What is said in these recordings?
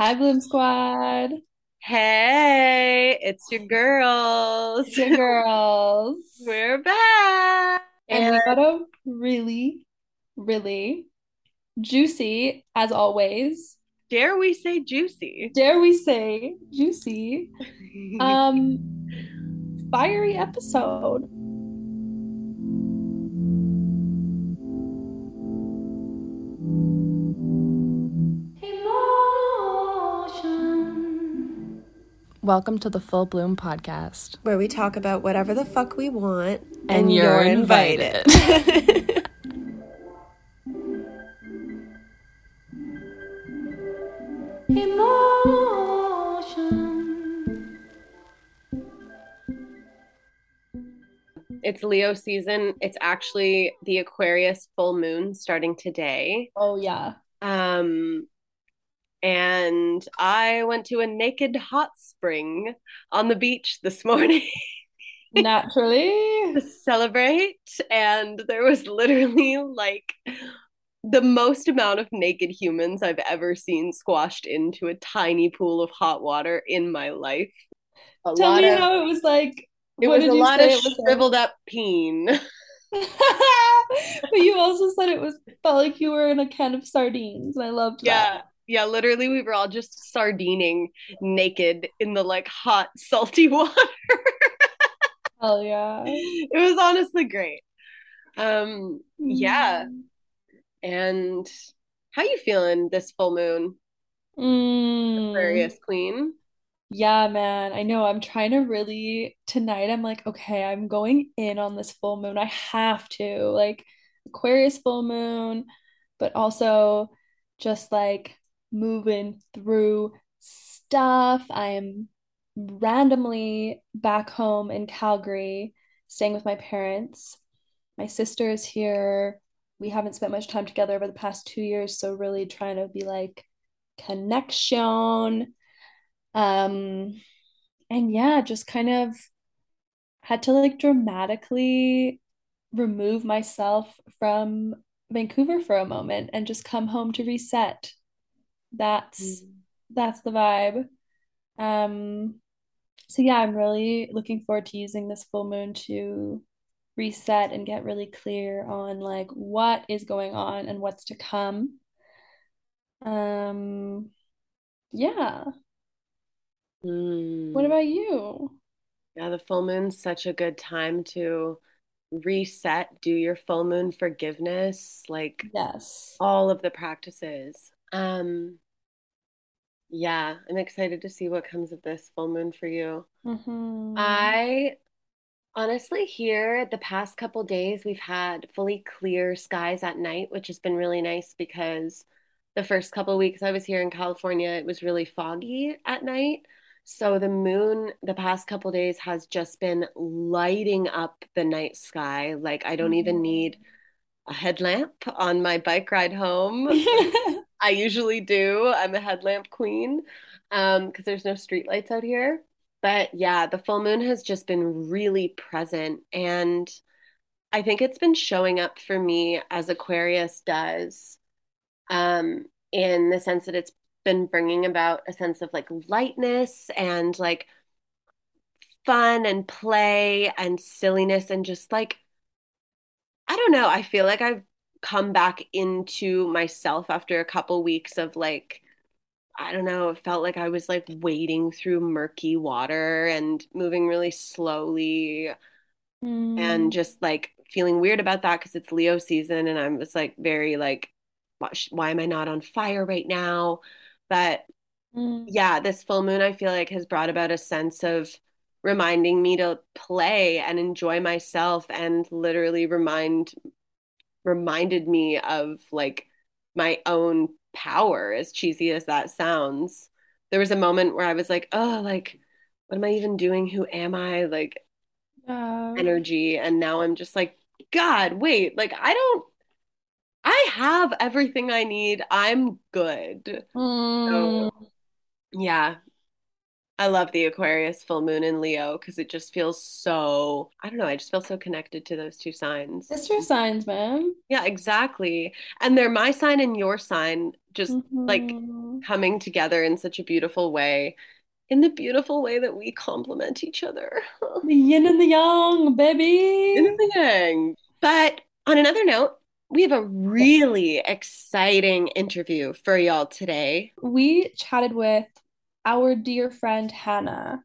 Hi, Bloom Squad. Hey, it's your girls. It's your girls. We're back. And And we got a really, really juicy, as always, dare we say juicy? dare we say, juicy, um, fiery episode. Welcome to the Full Bloom Podcast. where we talk about whatever the fuck we want And you're invited. It's Leo season. It's actually the Aquarius full moon starting today. Oh, yeah. Um, and I went to a naked hot spring on the beach this morning Naturally. to celebrate, and there was literally like the most amount of naked humans I've ever seen squashed into a tiny pool of hot water in my life. A Tell me of how it was like. it was a lot of it was like? shriveled up peen. but you also said it was felt like you were in a can of sardines, and I loved that. Yeah. Literally we were all just sardining naked in the like hot salty water. Hell yeah. it was honestly great. Um yeah, and how you feeling this full moon, Mm. Aquarius Queen? Yeah, man. I know. I'm trying to really tonight. I'm like, okay, I'm going in on this full moon. I have to. Like Aquarius full moon, but also just like moving through stuff. I am randomly back home in Calgary, staying with my parents. My sister is here. We haven't spent much time together over the past two years, so really trying to be like connection. Um, and yeah, just kind of had to like dramatically remove myself from Vancouver for a moment and just come home to reset. That's that's the vibe. Um, so yeah, I'm really looking forward to using this full moon to reset and get really clear on like what is going on and what's to come. Um, yeah. Mm. What about you? Yeah, the full moon's such a good time to reset, do your full moon forgiveness, like Yes. all of the practices. Um, yeah, I'm excited to see what comes of this full moon for you. Mm-hmm. I honestly here the past couple days we've had fully clear skies at night, which has been really nice because the first couple weeks I was here in California, it was really foggy at night. So the moon the past couple days has just been lighting up the night sky. Like I don't even need a headlamp on my bike ride home. I usually do. I'm a headlamp queen um, because there's no street lights out here. But yeah, the full moon has just been really present. And I think it's been showing up for me as Aquarius does, um, in the sense that it's been bringing about a sense of like lightness and like fun and play and silliness and just like, I don't know. I feel like I've come back into myself after a couple weeks of like, I don't know, it felt like I was like wading through murky water and moving really slowly and Mm, just like feeling weird about that because it's Leo season and I'm just like very like, why, why am I not on fire right now? But mm, yeah, this full moon I feel like has brought about a sense of reminding me to play and enjoy myself and literally remind reminded me of like my own power, as cheesy as that sounds. There was a moment where I was like, oh, like, what am I even doing? Who am I? Like, energy. And now I'm just like, God, wait, like, I don't, I have everything I need. I'm good. So, Mm, yeah, I love the Aquarius full moon in Leo because it just feels so, I don't know, I just feel so connected to those two signs. Sister signs, man. Yeah, exactly. And they're my sign and your sign, just like Mhm. coming together in such a beautiful way, in the beautiful way that we complement each other. The yin and the yang, baby. In the yang. But on another note, we have a really exciting interview for y'all today. We chatted with our dear friend Hannah.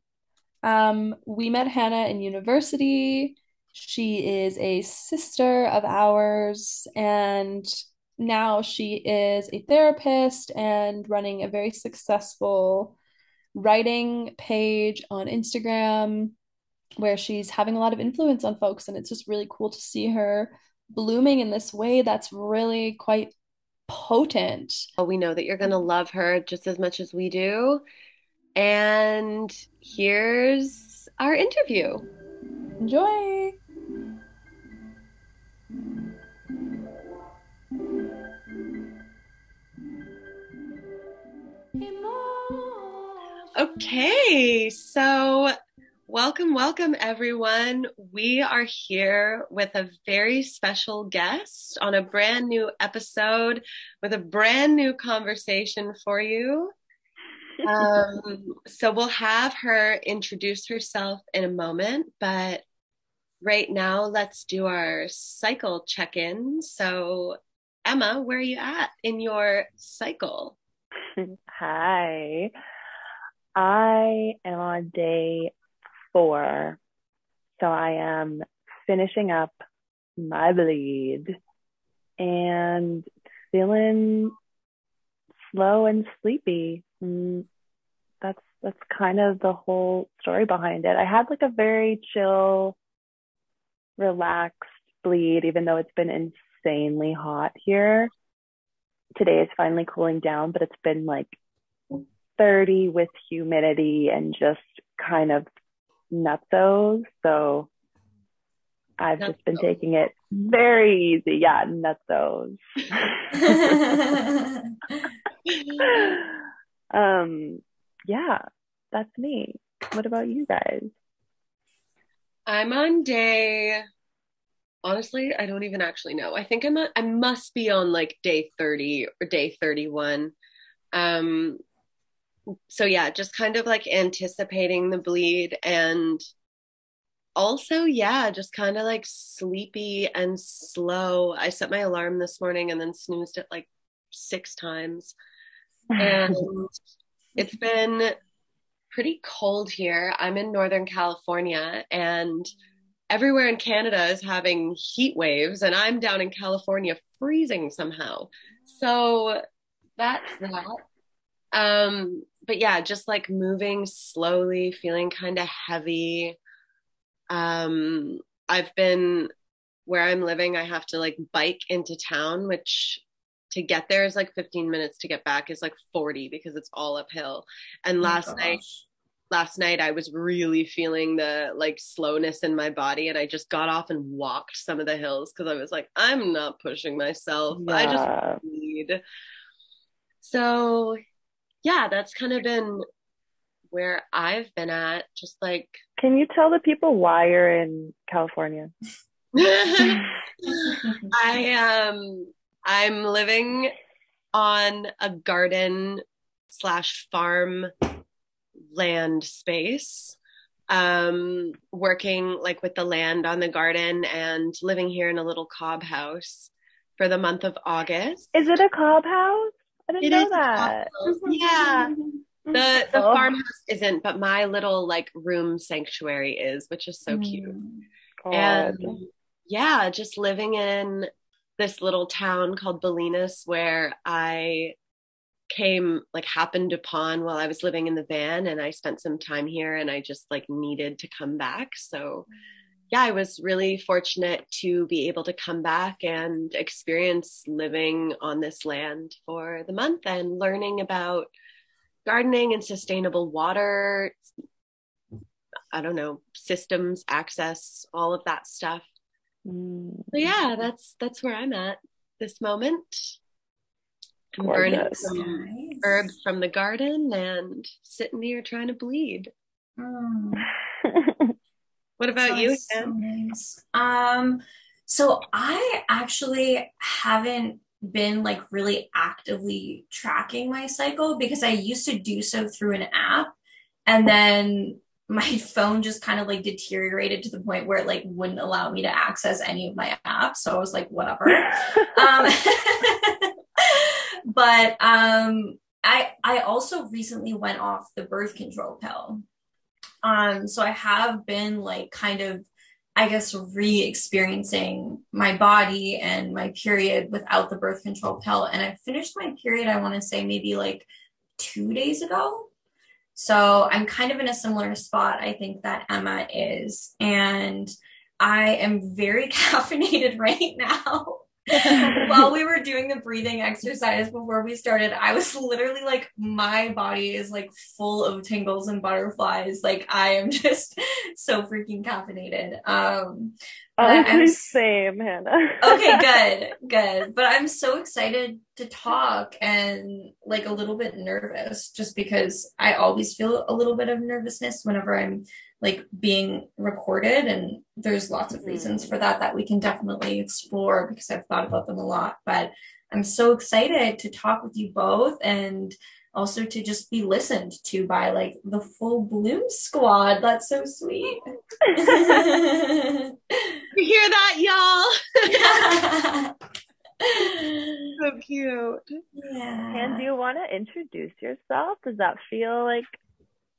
Um, we met Hannah in university. She is a sister of ours, and now she is a therapist and running a very successful writing page on Instagram where she's having a lot of influence on folks. And it's just really cool to see her blooming in this way that's really quite potent. We know that you're going to love her just as much as we do. And here's our interview. Enjoy. Okay, so welcome, welcome everyone. We are here with a very special guest on a brand new episode with a brand new conversation for you. Um, so we'll have her introduce herself in a moment, but right now let's do our cycle check in. So, Emma, where are you at in your cycle? Hi. I am on day four. So I am finishing up my bleed and feeling slow and sleepy. That's that's kind of the whole story behind it. I had like a very chill, relaxed bleed, even though it's been insanely hot here. Today is finally cooling down, but it's been like 30 with humidity and just kind of nutsos. So I've just been taking it very easy. Yeah, nutsos. um, yeah, that's me. What about you guys? I'm on day. Honestly, I don't even actually know. I think I'm. I must be on like day 30 or day 31. Um. So yeah, just kind of like anticipating the bleed and also yeah, just kind of like sleepy and slow. I set my alarm this morning and then snoozed it like six times, and it's been pretty cold here. I'm in Northern California and everywhere in Canada is having heat waves, and I'm down in California freezing somehow. So that's that. Um, but yeah, just like moving slowly, feeling kind of heavy. Um, I've been where I'm living, I have to like bike into town, which to get there is like 15 minutes to get back is like 40 because it's all uphill. And last night last night I was really feeling the like slowness in my body and I just got off and walked some of the hills because I was like, I'm not pushing myself. I just need. So yeah, that's kind of been where I've been at. Just like Can you tell the people why you're in California? I um I'm living on a garden slash farm land space um working like with the land on the garden and living here in a little cob house for the month of August. Is it a cob house? I didn't It know is a cob that. Yeah. The the Oh. farmhouse isn't, but my little like room sanctuary is, which is so cute. God. And yeah, just living in this little town called Bolinas where I came like happened upon while I was living in the van and I spent some time here and I just like needed to come back. So yeah, I was really fortunate to be able to come back and experience living on this land for the month and learning about gardening and sustainable water I don't know, systems, access, all of that stuff. Mm. So yeah, that's that's where I'm at this moment. burning Gorgeous. some herbs from the garden and sitting here trying to bleed. Mm. What about you? So nice. Um, so I actually haven't been like really actively tracking my cycle because I used to do so through an app and then my phone just kind of like deteriorated to the point where it like wouldn't allow me to access any of my apps. So I was like, whatever. um, but um, I I also recently went off the birth control pill. Um, so I have been like kind of, I guess, re-experiencing my body and my period without the birth control pill. And I finished my period, I want to say maybe like two days ago. So I'm kind of in a similar spot, I think, that Emma is. And I am very caffeinated right now. While we were doing the breathing exercise before we started, I was literally like, my body is like full of tingles and butterflies. Like I am just so freaking caffeinated. Um, I'm same, Hannah. okay, good, good. But I'm so excited to talk and like a little bit nervous just because I always feel a little bit of nervousness whenever I'm like being recorded. And there's lots of mm-hmm. reasons for that that we can definitely explore because I've thought about them a lot. But I'm so excited to talk with you both and also to just be listened to by like the full Bloom squad. That's so sweet. You hear that, y'all? so cute. yeah. And do you want to introduce yourself? Does that feel like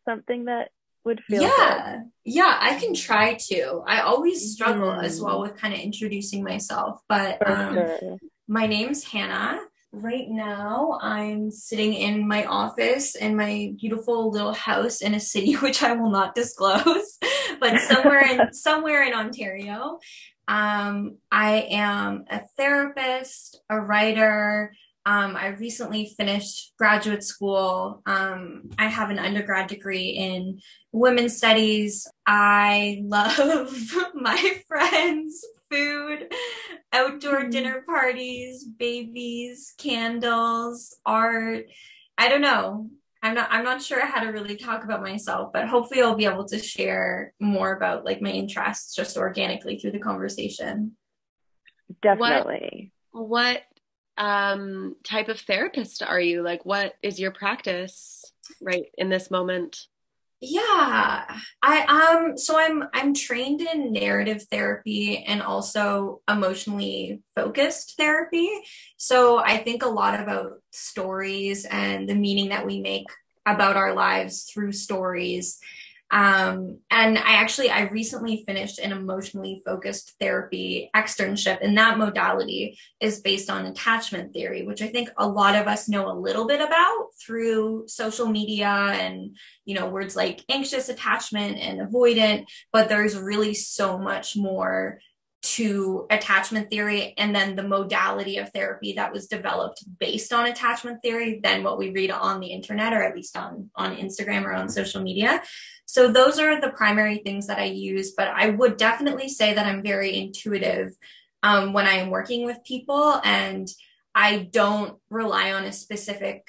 something that would feel good? yeah yeah i can try to i always struggle Mhm. as well with kind of introducing myself but um, sure. my name's hannah right now i'm sitting in my office in my beautiful little house in a city which i will not disclose but somewhere in somewhere in ontario um, i am a therapist a writer um, I recently finished graduate school. Um, I have an undergrad degree in women's studies. I love my friends, food, outdoor Mhm. dinner parties, babies, candles, art. I don't know. I'm not I'm not sure how to really talk about myself, but hopefully I'll be able to share more about like my interests just organically through the conversation. Definitely. What um type of therapist are you? Like what is your practice right in this moment? Yeah, I um so I'm I'm trained in narrative therapy and also emotionally focused therapy. So I think a lot about stories and the meaning that we make about our lives through stories. Um, and I actually I recently finished an emotionally focused therapy externship, and that modality is based on attachment theory, which I think a lot of us know a little bit about through social media and you know words like anxious attachment and avoidant but there's really so much more to attachment theory and then the modality of therapy that was developed based on attachment theory than what we read on the internet or at least on on Instagram or on social media so those are the primary things that I use but I would definitely say that I'm very intuitive um, when I am working with people and I don't rely on a specific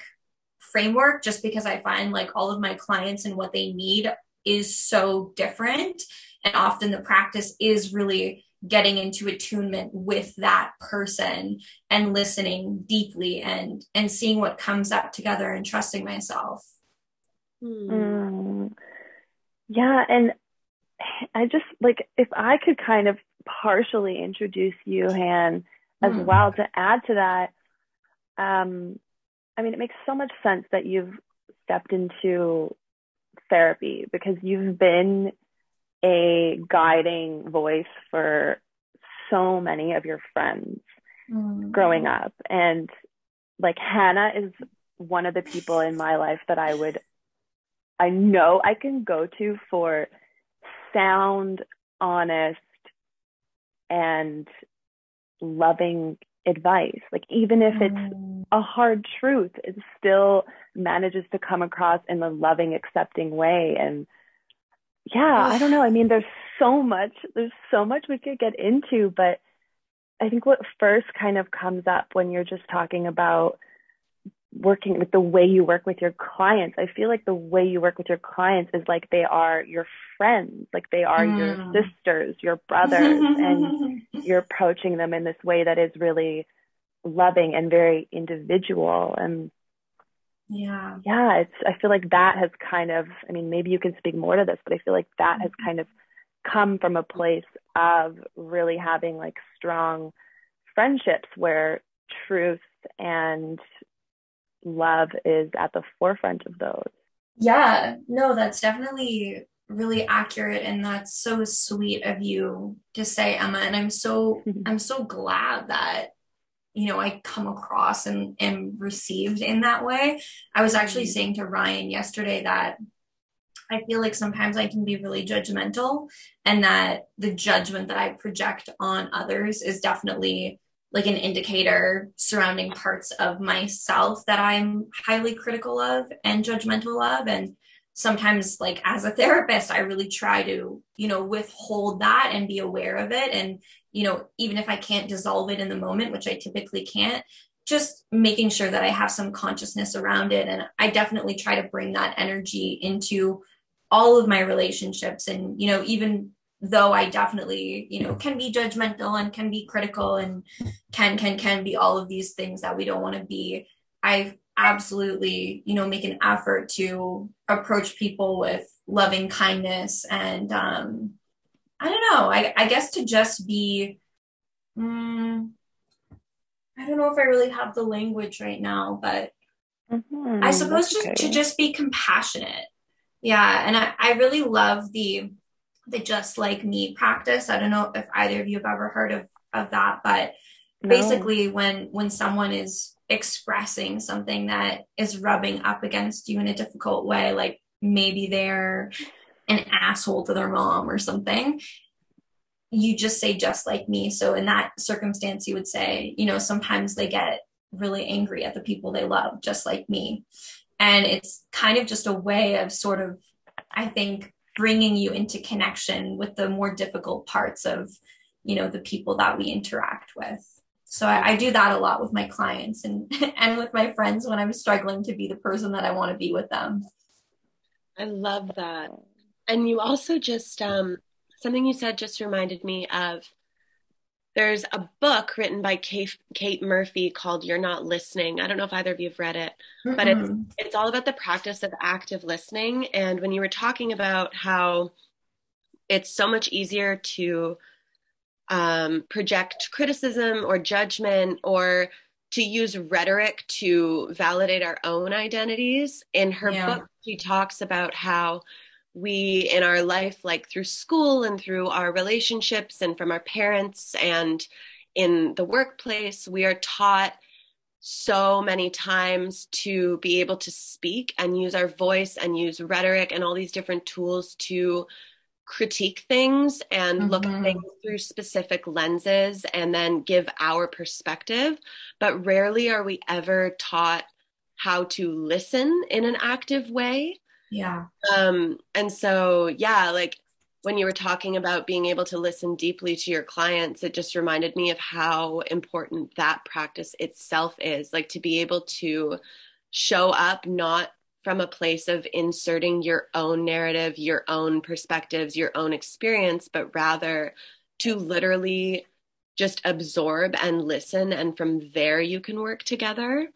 framework just because I find like all of my clients and what they need is so different. And often the practice is really getting into attunement with that person and listening deeply and and seeing what comes up together and trusting myself. Hmm. Mm. Yeah, and I just like if I could kind of partially introduce you, Han, as Mm. well to add to that. Um, I mean, it makes so much sense that you've stepped into therapy because you've been a guiding voice for so many of your friends Mm. growing up. And like Hannah is one of the people in my life that I would, I know I can go to for sound, honest, and loving advice. Like, even if it's Mm. a hard truth, it still manages to come across in a loving, accepting way. And yeah, I don't know. I mean, there's so much, there's so much we could get into, but I think what first kind of comes up when you're just talking about working with the way you work with your clients. I feel like the way you work with your clients is like they are your friends, like they are mm. your sisters, your brothers, and you're approaching them in this way that is really loving and very individual. And yeah, yeah, it's, I feel like that has kind of, I mean, maybe you can speak more to this, but I feel like that mm-hmm. has kind of come from a place of really having like strong friendships where truth and love is at the forefront of those. Yeah, no, that's definitely really accurate and that's so sweet of you to say Emma and I'm so I'm so glad that you know I come across and am received in that way. I was actually mm-hmm. saying to Ryan yesterday that I feel like sometimes I can be really judgmental and that the judgment that I project on others is definitely like an indicator surrounding parts of myself that I'm highly critical of and judgmental of. And sometimes, like as a therapist, I really try to, you know, withhold that and be aware of it. And, you know, even if I can't dissolve it in the moment, which I typically can't, just making sure that I have some consciousness around it. And I definitely try to bring that energy into all of my relationships and, you know, even though I definitely, you know, can be judgmental and can be critical and can, can, can be all of these things that we don't want to be, I absolutely, you know, make an effort to approach people with loving kindness and, um, I don't know, I, I guess to just be, um, I don't know if I really have the language right now, but mm-hmm, I suppose just okay. to just be compassionate. Yeah. And I, I really love the, the just like me practice. I don't know if either of you have ever heard of, of that, but no. basically when when someone is expressing something that is rubbing up against you in a difficult way, like maybe they're an asshole to their mom or something, you just say just like me. So in that circumstance, you would say, you know, sometimes they get really angry at the people they love, just like me. And it's kind of just a way of sort of, I think, bringing you into connection with the more difficult parts of you know the people that we interact with. So I, I, do that a lot with my clients and and with my friends when i'm struggling to be the person that i want to be with them. I love that. And you also just um something you said just reminded me of there's a book written by Kate, Kate Murphy called You're Not Listening. I don't know if either of you have read it, mm but it's it's all about the practice of active listening. And when you were talking about how it's so much easier to um, project criticism or judgment or to use rhetoric to validate our own identities. In her yeah. book, she talks about how we in our life, like through school and through our relationships and from our parents and in the workplace, we are taught so many times to be able to speak and use our voice and use rhetoric and all these different tools to critique things and mm-hmm. look at mm-hmm. things through specific lenses and then give our perspective. But rarely are we ever taught how to listen in an active way. Yeah. Um, and so, yeah, like when you were talking about being able to listen deeply to your clients, it just reminded me of how important that practice itself is. Like to be able to show up not from a place of inserting your own narrative, your own perspectives, your own experience, but rather to literally just absorb and listen. And from there, you can work together.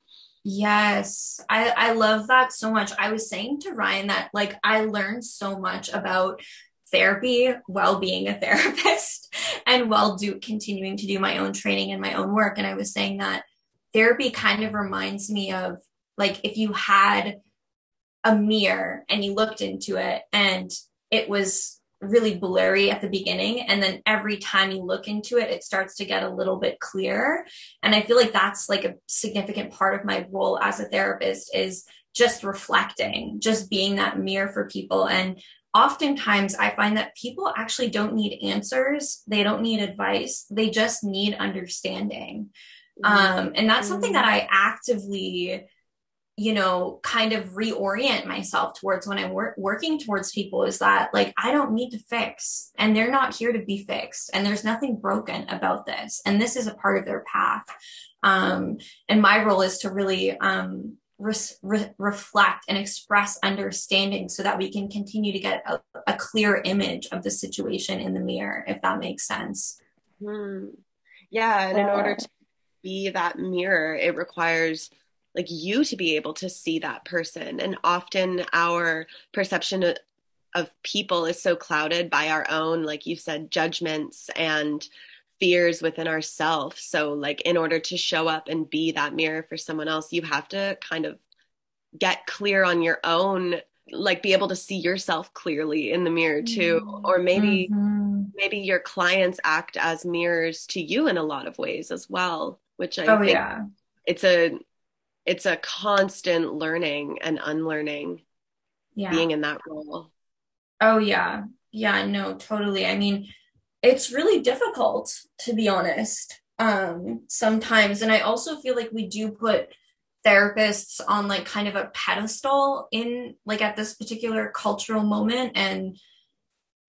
Yes, I, I love that so much. I was saying to Ryan that like I learned so much about therapy while being a therapist and while do continuing to do my own training and my own work. And I was saying that therapy kind of reminds me of like if you had a mirror and you looked into it and it was really blurry at the beginning and then every time you look into it it starts to get a little bit clearer. And i feel like that's like a significant part of my role as a therapist is just reflecting just being that mirror for people. And oftentimes i find that people actually don't need answers. They don't need advice. They just need understanding. Mm-hmm. um, and that's something that i actively you know, kind of reorient myself towards when I'm wor- working towards people is that like I don't need to fix and they're not here to be fixed and there's nothing broken about this and this is a part of their path. Um, and my role is to really um, re- reflect and express understanding so that we can continue to get a, a, clear image of the situation in the mirror, if that makes sense. Hmm. Yeah. And in order to be that mirror, it requires like you to be able to see that person. And often our perception of, people is so clouded by our own, like you said, judgments and fears within ourselves. So, like, in order to show up and be that mirror for someone else, you have to kind of get clear on your own, like, be able to see yourself clearly in the mirror too. Mm-hmm. Or maybe, mm-hmm. maybe your clients act as mirrors to you in a lot of ways as well, which I oh, think yeah. it's a, it's a constant learning and unlearning yeah. being in that role. Oh yeah. Yeah, no, totally. I mean, it's really difficult to be honest um sometimes and i also feel like we do put therapists on like kind of a pedestal in like at this particular cultural moment and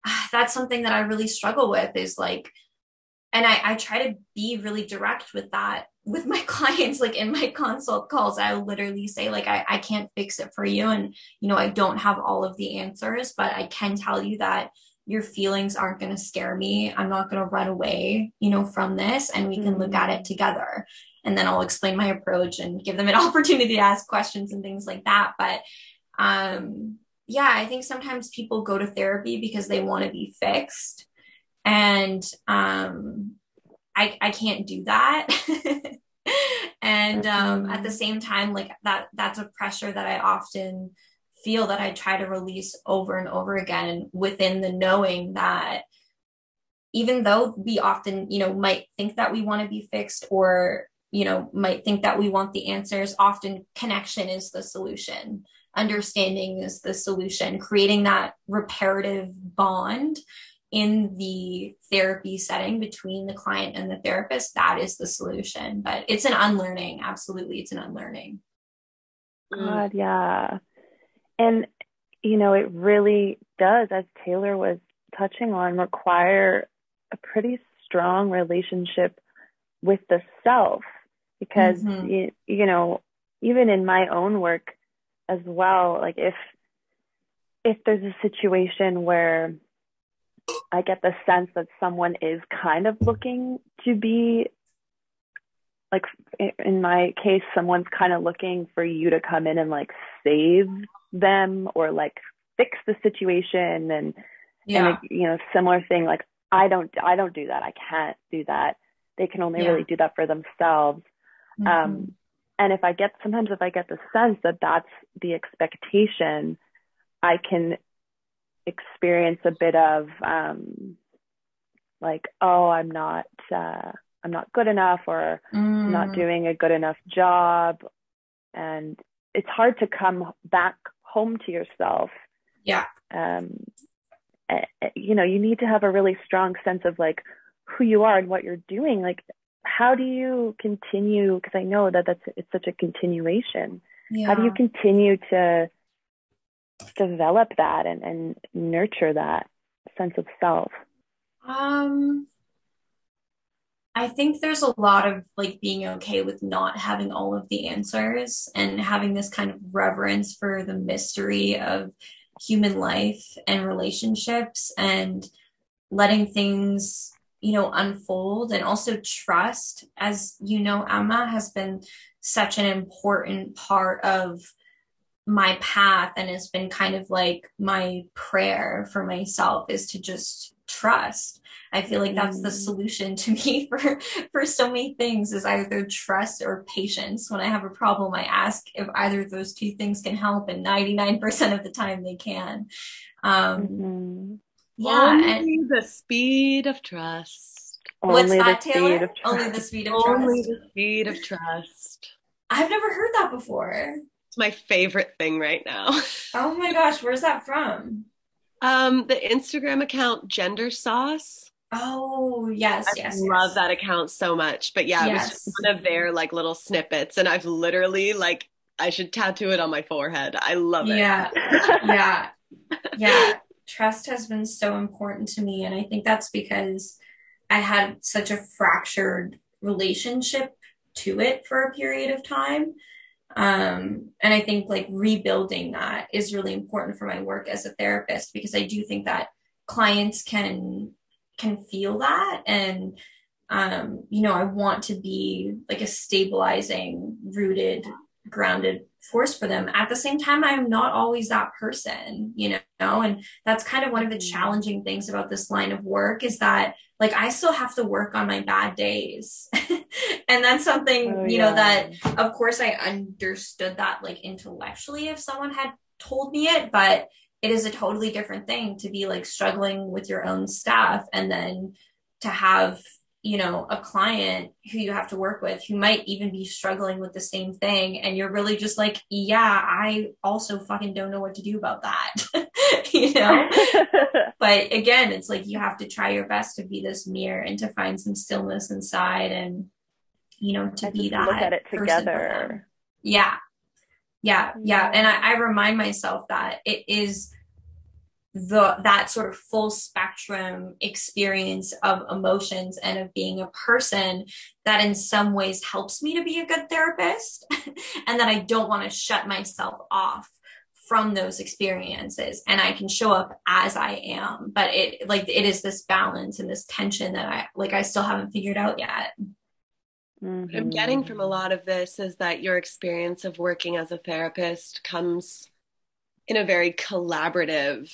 uh, that's something that i really struggle with is like and I, I try to be really direct with that with my clients like in my consult calls i literally say like I, I can't fix it for you and you know i don't have all of the answers but i can tell you that your feelings aren't going to scare me. I'm not going to run away, you know, from this and we can look at it mm-hmm. together. And then I'll explain my approach and give them an opportunity to ask questions and things like that. But um yeah, I think sometimes people go to therapy because they want to be fixed. And um I I can't do that. and um at the same time like that that's a pressure that I often feel that I try to release over and over again within the knowing that even though we often, you know, might think that we want to be fixed or, you know, might think that we want the answers, often connection is the solution. Understanding is the solution. Creating that reparative bond in the therapy setting between the client and the therapist, that is the solution. But it's an unlearning. Absolutely. It's an unlearning. God, yeah. And, you know, it really does, as Taylor was touching on, require a pretty strong relationship with the self because, mm-hmm. you, you know, even in my own work as well, like if, if there's a situation where I get the sense that someone is kind of looking to be like in my case someone's kind of looking for you to come in and like save them or like fix the situation and yeah. and you know similar thing like I don't I don't do that I can't do that they can only yeah. really do that for themselves mm-hmm. um and if I get sometimes if I get the sense that that's the expectation I can experience a bit of um like oh I'm not uh I'm not good enough or mm. not doing a good enough job and it's hard to come back home to yourself. Yeah. Um, you know, you need to have a really strong sense of like who you are and what you're doing. Like, how do you continue? Because I know that that's it's such a continuation. Yeah. How do you continue to develop that and, and nurture that sense of self? Um, I think there's a lot of like being okay with not having all of the answers and having this kind of reverence for the mystery of human life and relationships and letting things you know unfold and also trust as you know Emma has been such an important part of my path and it's been kind of like my prayer for myself is to just trust I feel like that's the mm. solution to me for for so many things is either trust or patience. When I have a problem, I ask if either of those two things can help, and 99% of the time they can. Um, mm-hmm. Yeah, only and, the speed of trust. What's only that, Taylor? Only the speed of trust. Only the speed of trust. I've never heard that before. It's my favorite thing right now. oh my gosh, where's that from? Um, the Instagram account Gender Sauce. Oh yes, I yes. love yes. that account so much. But yeah, yes. it was just one of their like little snippets, and I've literally like I should tattoo it on my forehead. I love it. Yeah, yeah, yeah. Trust has been so important to me, and I think that's because I had such a fractured relationship to it for a period of time. Um, and I think like rebuilding that is really important for my work as a therapist because I do think that clients can can feel that and um, you know, I want to be like a stabilizing, rooted, grounded force for them. At the same time, I'm not always that person, you know, and that's kind of one of the mm-hmm. challenging things about this line of work is that like I still have to work on my bad days. and that's something, oh, you yeah. know, that of course I understood that like intellectually if someone had told me it, but it is a totally different thing to be like struggling with your own stuff and then to have you know a client who you have to work with who might even be struggling with the same thing and you're really just like yeah i also fucking don't know what to do about that you know but again it's like you have to try your best to be this mirror and to find some stillness inside and you know to be that look at it together. yeah. Yeah. Yeah. And I, I remind myself that it is the that sort of full spectrum experience of emotions and of being a person that in some ways helps me to be a good therapist and that I don't want to shut myself off from those experiences and I can show up as I am. But it like it is this balance and this tension that I like I still haven't figured out yet mm-hmm. I'm getting from a lot of this is that your experience of working as a therapist comes in a very collaborative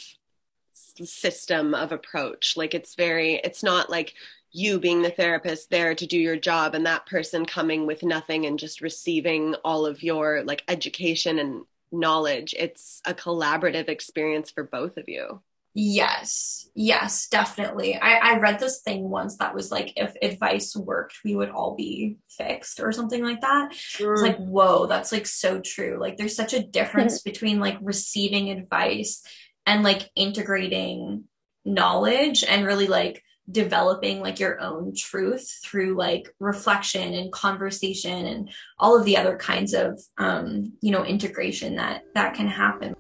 system of approach. Like it's very, it's not like you being the therapist there to do your job and that person coming with nothing and just receiving all of your like education and knowledge. It's a collaborative experience for both of you. Yes, yes, definitely. I, I read this thing once that was like, if advice worked, we would all be fixed or something like that. Sure. It's like, whoa, that's like so true. Like, there's such a difference between like receiving advice and like integrating knowledge and really like developing like your own truth through like reflection and conversation and all of the other kinds of um, you know integration that that can happen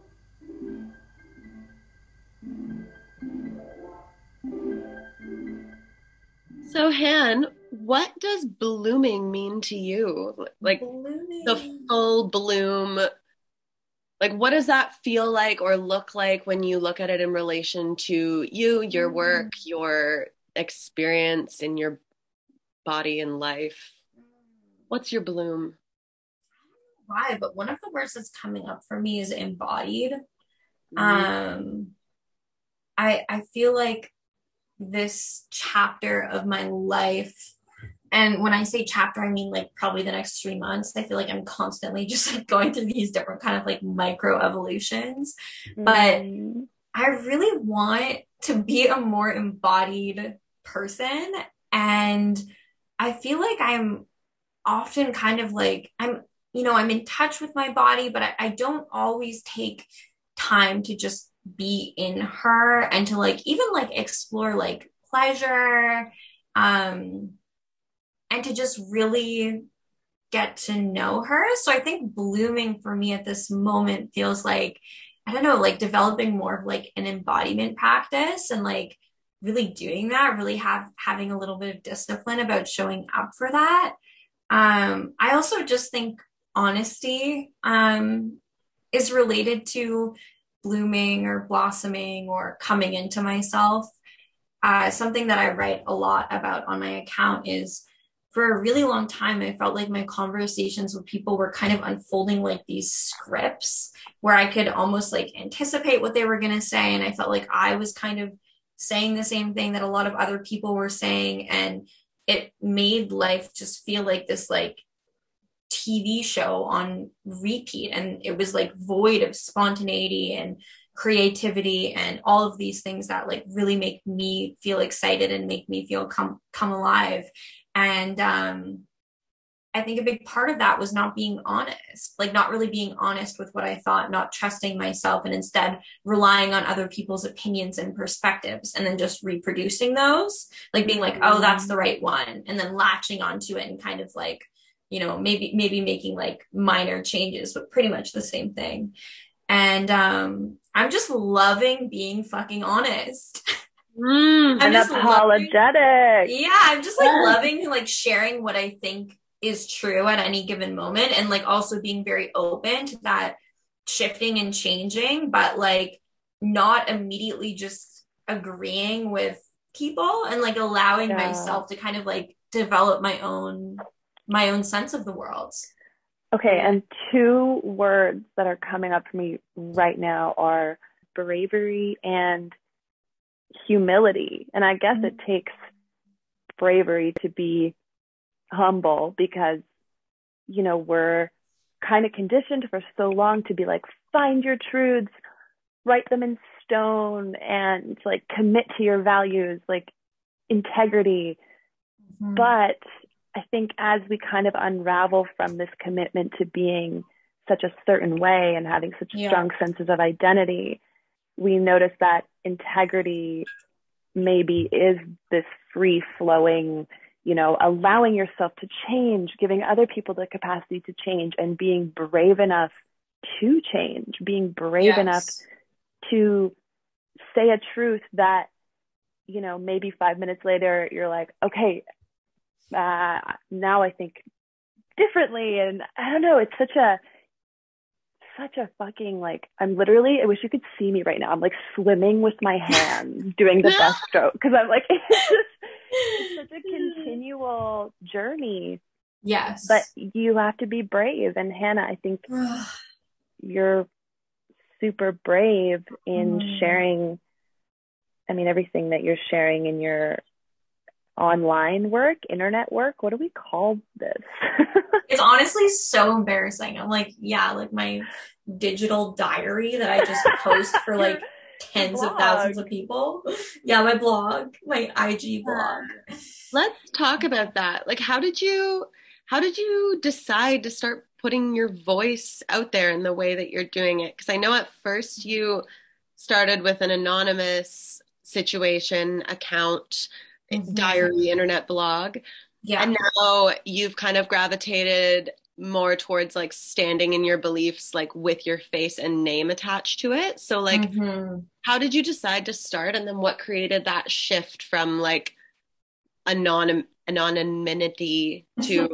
so han what does blooming mean to you like blooming. the full bloom like what does that feel like or look like when you look at it in relation to you your mm-hmm. work your experience in your body and life what's your bloom why but one of the words that's coming up for me is embodied mm-hmm. um i i feel like this chapter of my life and when I say chapter, I mean like probably the next three months. I feel like I'm constantly just like going through these different kind of like micro evolutions. Mm-hmm. But I really want to be a more embodied person. And I feel like I'm often kind of like, I'm, you know, I'm in touch with my body, but I, I don't always take time to just be in her and to like even like explore like pleasure um and to just really get to know her. So I think blooming for me at this moment feels like, I don't know, like developing more of like an embodiment practice and like really doing that, really have having a little bit of discipline about showing up for that. Um, I also just think honesty um, is related to blooming or blossoming or coming into myself. Uh, something that I write a lot about on my account is for a really long time, I felt like my conversations with people were kind of unfolding like these scripts where I could almost like anticipate what they were going to say. And I felt like I was kind of saying the same thing that a lot of other people were saying. And it made life just feel like this like TV show on repeat. And it was like void of spontaneity and creativity and all of these things that like really make me feel excited and make me feel come come alive and um, I think a big part of that was not being honest, like not really being honest with what I thought, not trusting myself, and instead relying on other people's opinions and perspectives, and then just reproducing those, like being like, oh, that's the right one, and then latching onto it and kind of like, you know, maybe maybe making like minor changes, but pretty much the same thing. And um, I'm just loving being fucking honest. Mm, I'm just apologetic. Loving, yeah, I'm just like loving like sharing what I think is true at any given moment and like also being very open to that shifting and changing but like not immediately just agreeing with people and like allowing yeah. myself to kind of like develop my own my own sense of the world okay and two words that are coming up for me right now are bravery and humility and i guess mm-hmm. it takes bravery to be humble because, you know, we're kind of conditioned for so long to be like, find your truths, write them in stone, and like commit to your values, like integrity. Mm-hmm. But I think as we kind of unravel from this commitment to being such a certain way and having such yeah. strong senses of identity, we notice that integrity maybe is this free flowing you know, allowing yourself to change, giving other people the capacity to change and being brave enough to change, being brave yes. enough to say a truth that, you know, maybe five minutes later you're like, okay, uh, now I think differently. And I don't know, it's such a, such a fucking like I'm literally I wish you could see me right now. I'm like swimming with my hands doing the breaststroke because I'm like it's just it's such a continual journey. Yes. But you have to be brave. And Hannah, I think you're super brave in mm. sharing, I mean, everything that you're sharing in your online work, internet work. What do we call this? it's honestly so embarrassing. I'm like, yeah, like my digital diary that I just post for like tens of thousands of people. Yeah, my blog, my IG blog. Let's talk about that. Like how did you how did you decide to start putting your voice out there in the way that you're doing it? Because I know at first you started with an anonymous situation account, mm-hmm. diary, internet blog. Yeah. And now you've kind of gravitated more towards like standing in your beliefs like with your face and name attached to it so like mm-hmm. how did you decide to start and then what created that shift from like anonym anonymity to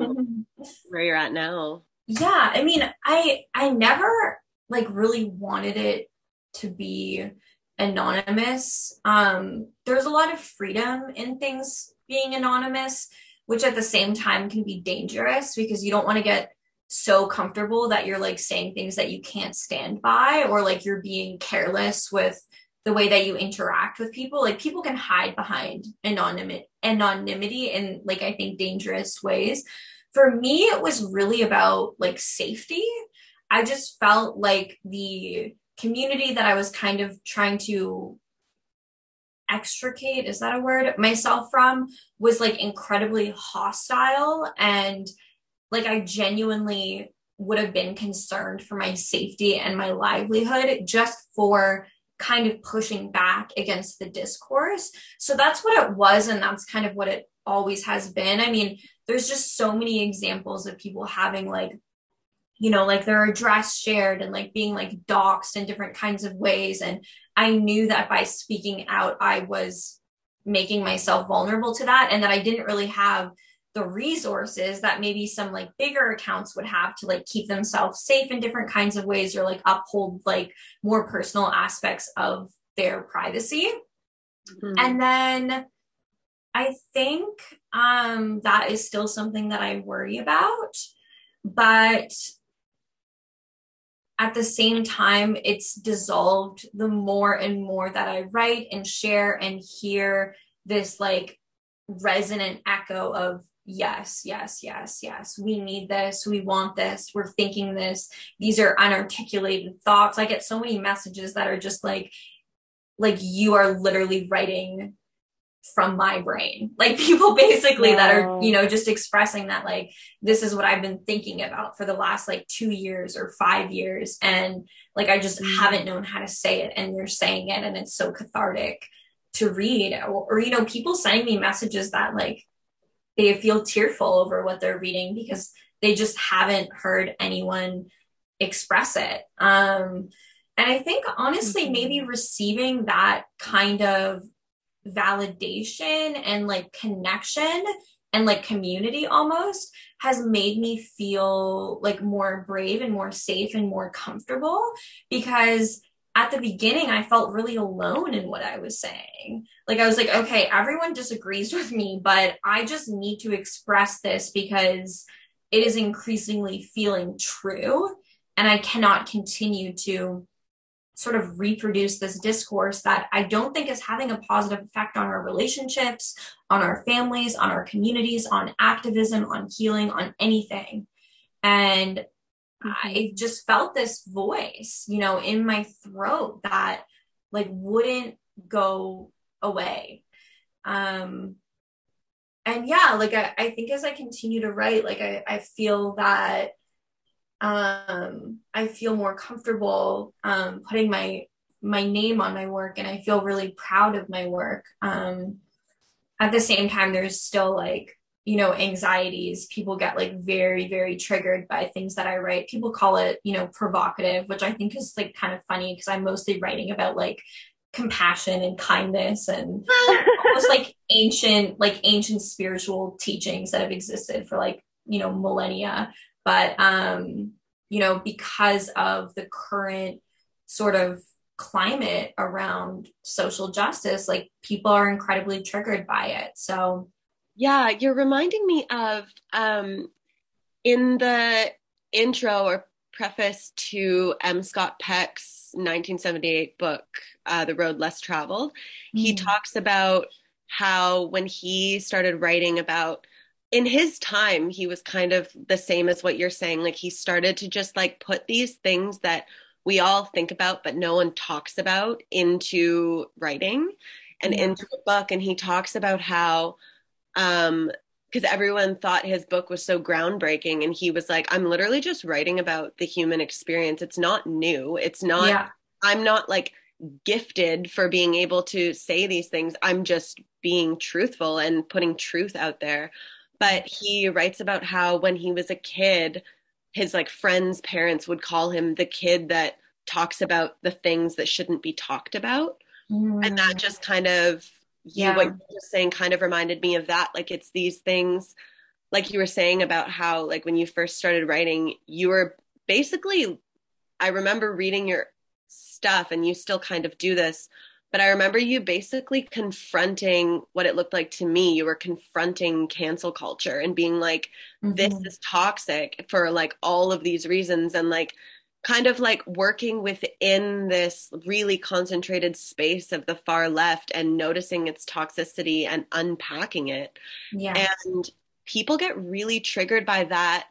where you're at now yeah i mean i i never like really wanted it to be anonymous. Um there's a lot of freedom in things being anonymous which at the same time can be dangerous because you don't want to get so comfortable that you're like saying things that you can't stand by or like you're being careless with the way that you interact with people. Like people can hide behind anonymity anonymity in like i think dangerous ways. For me it was really about like safety. I just felt like the community that i was kind of trying to extricate is that a word myself from was like incredibly hostile and like I genuinely would have been concerned for my safety and my livelihood just for kind of pushing back against the discourse. So that's what it was. And that's kind of what it always has been. I mean, there's just so many examples of people having like, you know, like their address shared and like being like doxxed in different kinds of ways. And I knew that by speaking out, I was making myself vulnerable to that and that I didn't really have the resources that maybe some like bigger accounts would have to like keep themselves safe in different kinds of ways or like uphold like more personal aspects of their privacy. Mm-hmm. And then I think um, that is still something that I worry about. But at the same time, it's dissolved the more and more that I write and share and hear this like resonant echo of yes, yes, yes, yes, we need this, we want this, we're thinking this. These are unarticulated thoughts. I get so many messages that are just like, like you are literally writing from my brain. Like people basically wow. that are, you know, just expressing that like this is what I've been thinking about for the last like 2 years or 5 years and like I just mm. haven't known how to say it and you're saying it and it's so cathartic to read or, or you know people sending me messages that like they feel tearful over what they're reading because they just haven't heard anyone express it. Um, and I think honestly, mm-hmm. maybe receiving that kind of validation and like connection and like community almost has made me feel like more brave and more safe and more comfortable because at the beginning I felt really alone in what I was saying. Like I was like, okay, everyone disagrees with me, but I just need to express this because it is increasingly feeling true and I cannot continue to sort of reproduce this discourse that I don't think is having a positive effect on our relationships, on our families, on our communities, on activism, on healing, on anything. And mm-hmm. I just felt this voice, you know, in my throat that like wouldn't go away. Um, and yeah, like I, I think as I continue to write, like I, I feel that um, I feel more comfortable um, putting my my name on my work, and I feel really proud of my work. Um, at the same time, there's still like you know anxieties. People get like very very triggered by things that I write. People call it you know provocative, which I think is like kind of funny because I'm mostly writing about like compassion and kindness and almost like ancient like ancient spiritual teachings that have existed for like you know millennia but, um, you know, because of the current sort of climate around social justice, like people are incredibly triggered by it. So, yeah, you're reminding me of um, in the intro or preface to M. Scott Peck's 1978 book, uh, The Road Less Traveled, mm-hmm. he talks about how when he started writing about in his time he was kind of the same as what you're saying. Like he started to just like put these things that we all think about but no one talks about into writing and yeah. into a book. And he talks about how um because everyone thought his book was so groundbreaking. And he was like i'm literally just writing about the human experience. It's not new. It's not yeah. i'm not like gifted for being able to say these things. I'm just being truthful and putting truth out there but he writes about how when he was a kid his like friends parents would call him the kid that talks about the things that shouldn't be talked about. Mm. and that just kind of yeah. you, what you were saying kind of reminded me of that. Like it's these things like you were saying about how like when you first started writing you were basically i remember reading your stuff and you still kind of do this but I remember you basically confronting what it looked like to me. You were confronting cancel culture and being like, mm-hmm. this is toxic for like all of these reasons. And like, kind of like working within this really concentrated space of the far left and noticing its toxicity and unpacking it. Yeah. And people get really triggered by that,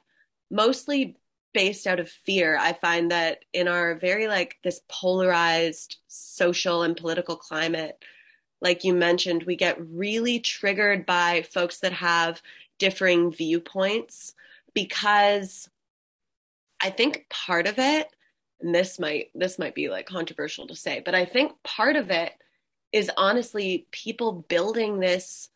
mostly based out of fear. I find that in our very like this polarized social and political climate, like you mentioned, we get really triggered by folks that have differing viewpoints because I think part of it, and this might this might be like controversial to say, but I think part of it is honestly people building this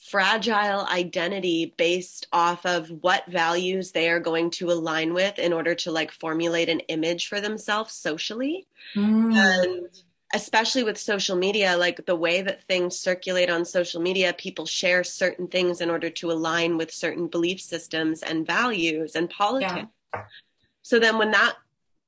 fragile identity based off of what values they are going to align with in order to like formulate an image for themselves socially mm. and especially with social media like the way that things circulate on social media people share certain things in order to align with certain belief systems and values and politics yeah. so then when that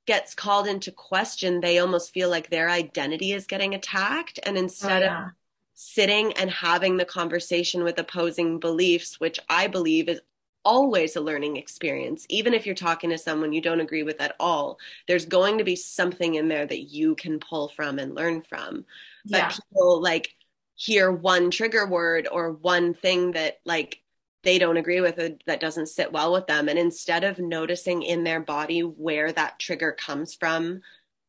gets called into question they almost feel like their identity is getting attacked and instead oh, yeah. of sitting and having the conversation with opposing beliefs, which I believe is always a learning experience. Even if you're talking to someone you don't agree with at all, there's going to be something in there that you can pull from and learn from. But yeah. people like hear one trigger word or one thing that like they don't agree with it that doesn't sit well with them and instead of noticing in their body where that trigger comes from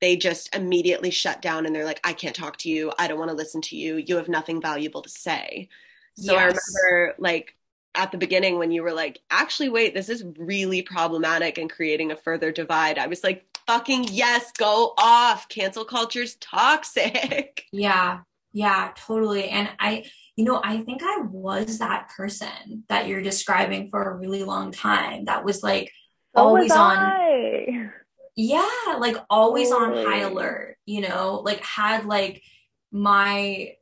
they just immediately shut down and they're like, I can't talk to you. I don't want to listen to you. You have nothing valuable to say. So yes. I remember like at the beginning when you were like, actually, wait, this is really problematic and creating a further divide. I was like, fucking yes, go off. Cancel culture's toxic. Yeah. Yeah, totally. And I, you know, I think I was that person that you're describing for a really long time that was like oh always on yeah like always on high alert you know like had like my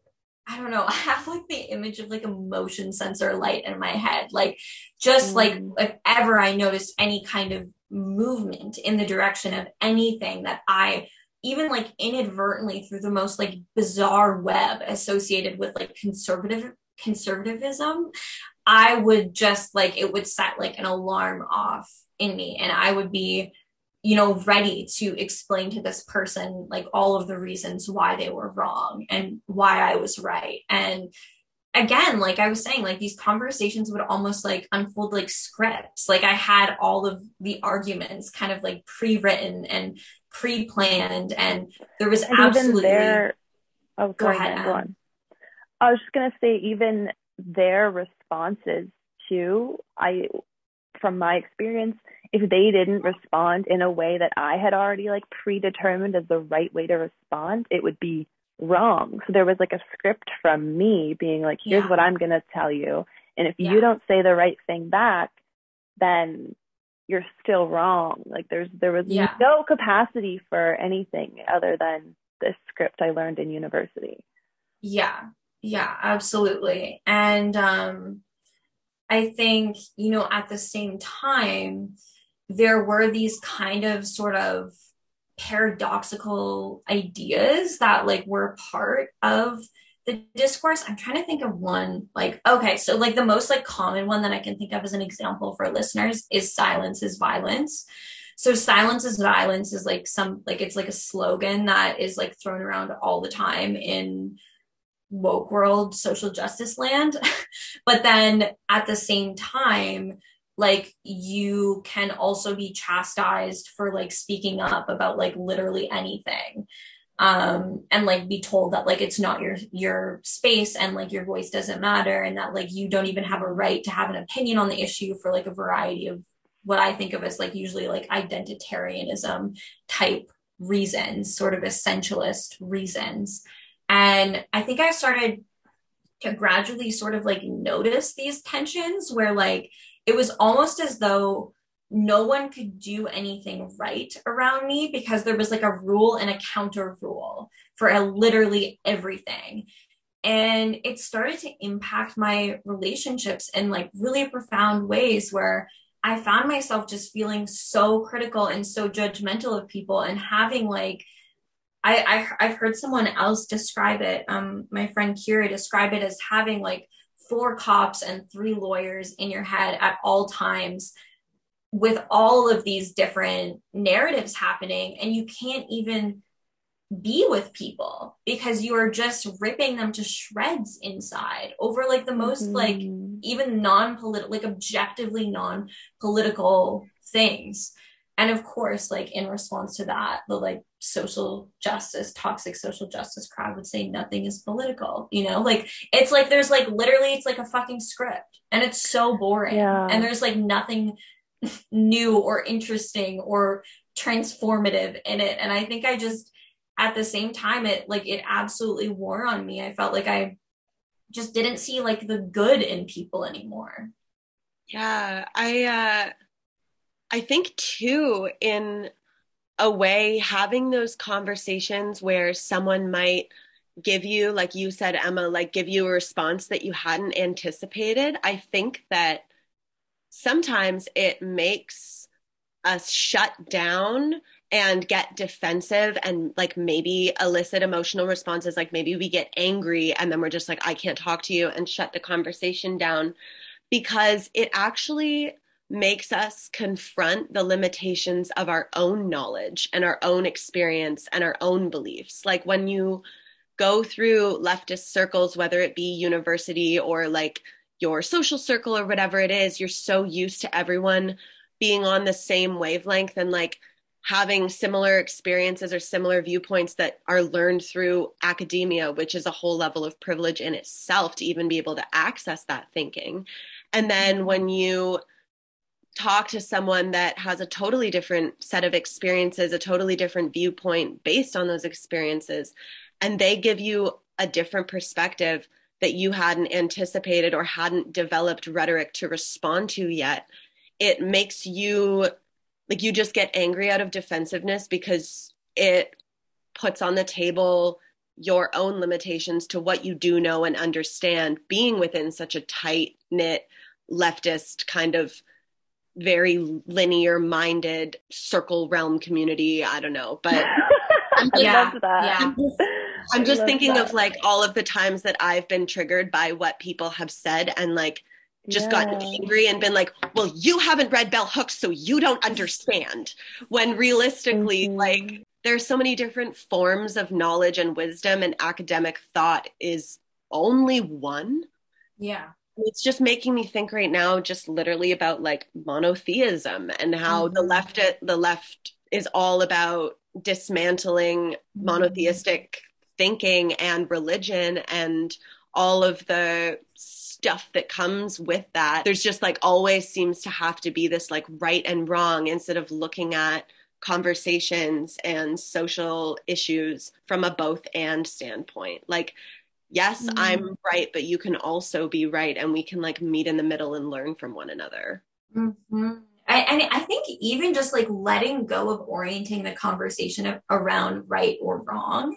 I don't know. I have like the image of like a motion sensor light in my head. Like just mm. like if ever I noticed any kind of movement in the direction of anything that I even like inadvertently through the most like bizarre web associated with like conservative conservatism, I would just like it would set like an alarm off in me and I would be you know ready to explain to this person like all of the reasons why they were wrong and why I was right. And again like I was saying like these conversations would almost like unfold like scripts. Like I had all of the arguments kind of like pre-written and pre-planned and there was and absolutely their... oh go ahead go on. I was just gonna say even their responses too I from my experience if they didn't respond in a way that I had already like predetermined as the right way to respond, it would be wrong. So there was like a script from me being like, here's yeah. what I'm going to tell you. And if yeah. you don't say the right thing back, then you're still wrong. Like there's, there was yeah. no capacity for anything other than this script I learned in university. Yeah. Yeah, absolutely. And, um, I think, you know, at the same time, there were these kind of sort of paradoxical ideas that like were part of the discourse. I'm trying to think of one like okay so like the most like common one that i can think of as an example for listeners is silence is violence. So silence is violence is like some like it's like a slogan that is like thrown around all the time in woke world social justice land. But then at the same time like you can also be chastised for like speaking up about like literally anything. Um and like be told that like it's not your your space and like your voice doesn't matter and that like you don't even have a right to have an opinion on the issue for like a variety of what i think of as like usually like identitarianism type reasons sort of essentialist reasons. And i think i started to gradually sort of like notice these tensions where like it was almost as though no one could do anything right around me because there was like a rule and a counter rule for a, literally everything. And it started to impact my relationships in like really profound ways where I found myself just feeling so critical and so judgmental of people and having like I, I have heard someone else describe it. Um, my friend Kira describe it as having like four cops and three lawyers in your head at all times with all of these different narratives happening and you can't even be with people because you are just ripping them to shreds inside over like the most mm-hmm. like even non-political like objectively non-political things and of course like in response to that the like social justice toxic social justice crowd would say nothing is political you know? Like it's like there's like literally it's like a fucking script and it's so boring. Yeah. and there's like nothing new or interesting or transformative in it. And i think i just at the same time it like it absolutely wore on me. I felt like i just didn't see like the good in people anymore. Yeah i uh I think too, in a way, having those conversations where someone might give you, like you said, Emma, like give you a response that you hadn't anticipated, I think that sometimes it makes us shut down and get defensive and like maybe elicit emotional responses like maybe we get angry and then we're just like I can't talk to you and shut the conversation down. Because it actually makes us confront the limitations of our own knowledge and our own experience and our own beliefs. Like when you go through leftist circles, whether it be university or like your social circle or whatever it is, you're so used to everyone being on the same wavelength and like having similar experiences or similar viewpoints that are learned through academia, which is a whole level of privilege in itself to even be able to access that thinking. And then when you talk to someone that has a totally different set of experiences, a totally different viewpoint based on those experiences, and they give you a different perspective that you hadn't anticipated or hadn't developed rhetoric to respond to yet, it makes you like you just get angry out of defensiveness because it puts on the table your own limitations to what you do know and understand being within such a tight knit leftist kind of very linear minded circle realm community i don't know but i Yeah, love that yeah. I'm just, I'm just thinking that. of like all of the times that I've been triggered by what people have said and like just gotten angry and been like, well, you haven't read Bell Hooks, so you don't understand. When realistically, Mhm. like, there's so many different forms of knowledge and wisdom, and academic thought is only one. Yeah. It's just making me think right now, just literally about like monotheism and how the Mhm. left, the left is all about dismantling Mm-hmm. monotheistic thinking and religion and all of the stuff that comes with that. There's just like always seems to have to be this like right and wrong instead of looking at conversations and social issues from a both and standpoint. Like, yes, Mm. I'm right, but you can also be right, and we can like meet in the middle and learn from one another. hmm I, and I think even just like letting go of orienting the conversation of, around right or wrong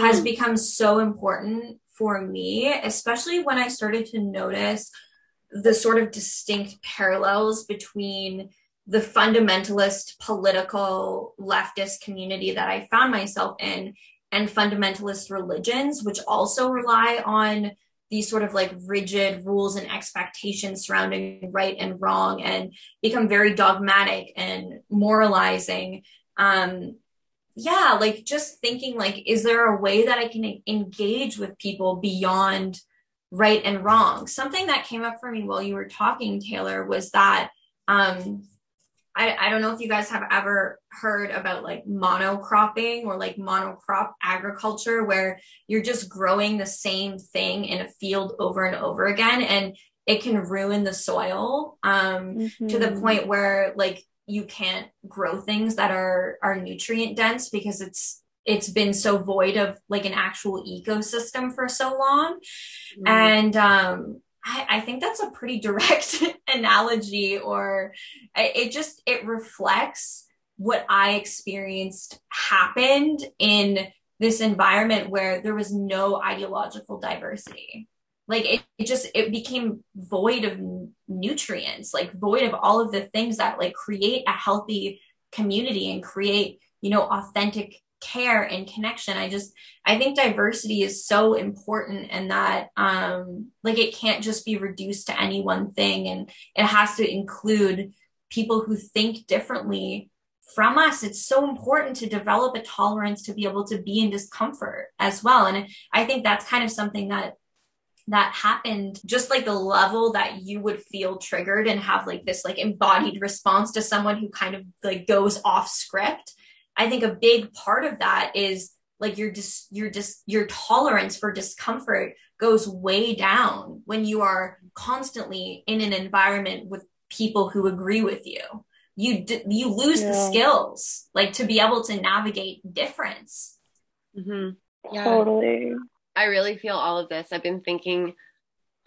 has become so important for me, especially when I started to notice the sort of distinct parallels between the fundamentalist political leftist community that I found myself in and fundamentalist religions, which also rely on these sort of like rigid rules and expectations surrounding right and wrong and become very dogmatic and moralizing. Um, yeah, like just thinking like, is there a way that I can engage with people beyond right and wrong? Something that came up for me while you were talking, Taylor, was that um, I, I don't know if you guys have ever heard about like monocropping or like monocrop agriculture, where you're just growing the same thing in a field over and over again, and it can ruin the soil um, to the Mhm. point where like you can't grow things that are are nutrient dense because it's it's been so void of like an actual ecosystem for so long Mm-hmm. and um I, I think that's a pretty direct analogy or it just it reflects what i experienced happened in this environment where there was no ideological diversity. Like it, it just it became void of nutrients like void of all of the things that like create a healthy community and create you know authentic care and connection. I just i think diversity is so important and that um like it can't just be reduced to any one thing and it has to include people who think differently from us. It's so important to develop a tolerance to be able to be in discomfort as well. And i think that's kind of something that that happened just like the level that you would feel triggered and have like this like embodied response to someone who kind of like goes off script i think a big part of that is like your dis your dis your tolerance for discomfort goes way down when you are constantly in an environment with people who agree with you you d- you lose the skills like to be able to navigate difference Mm-hmm. Yeah. Totally. I really feel all of this. I've been thinking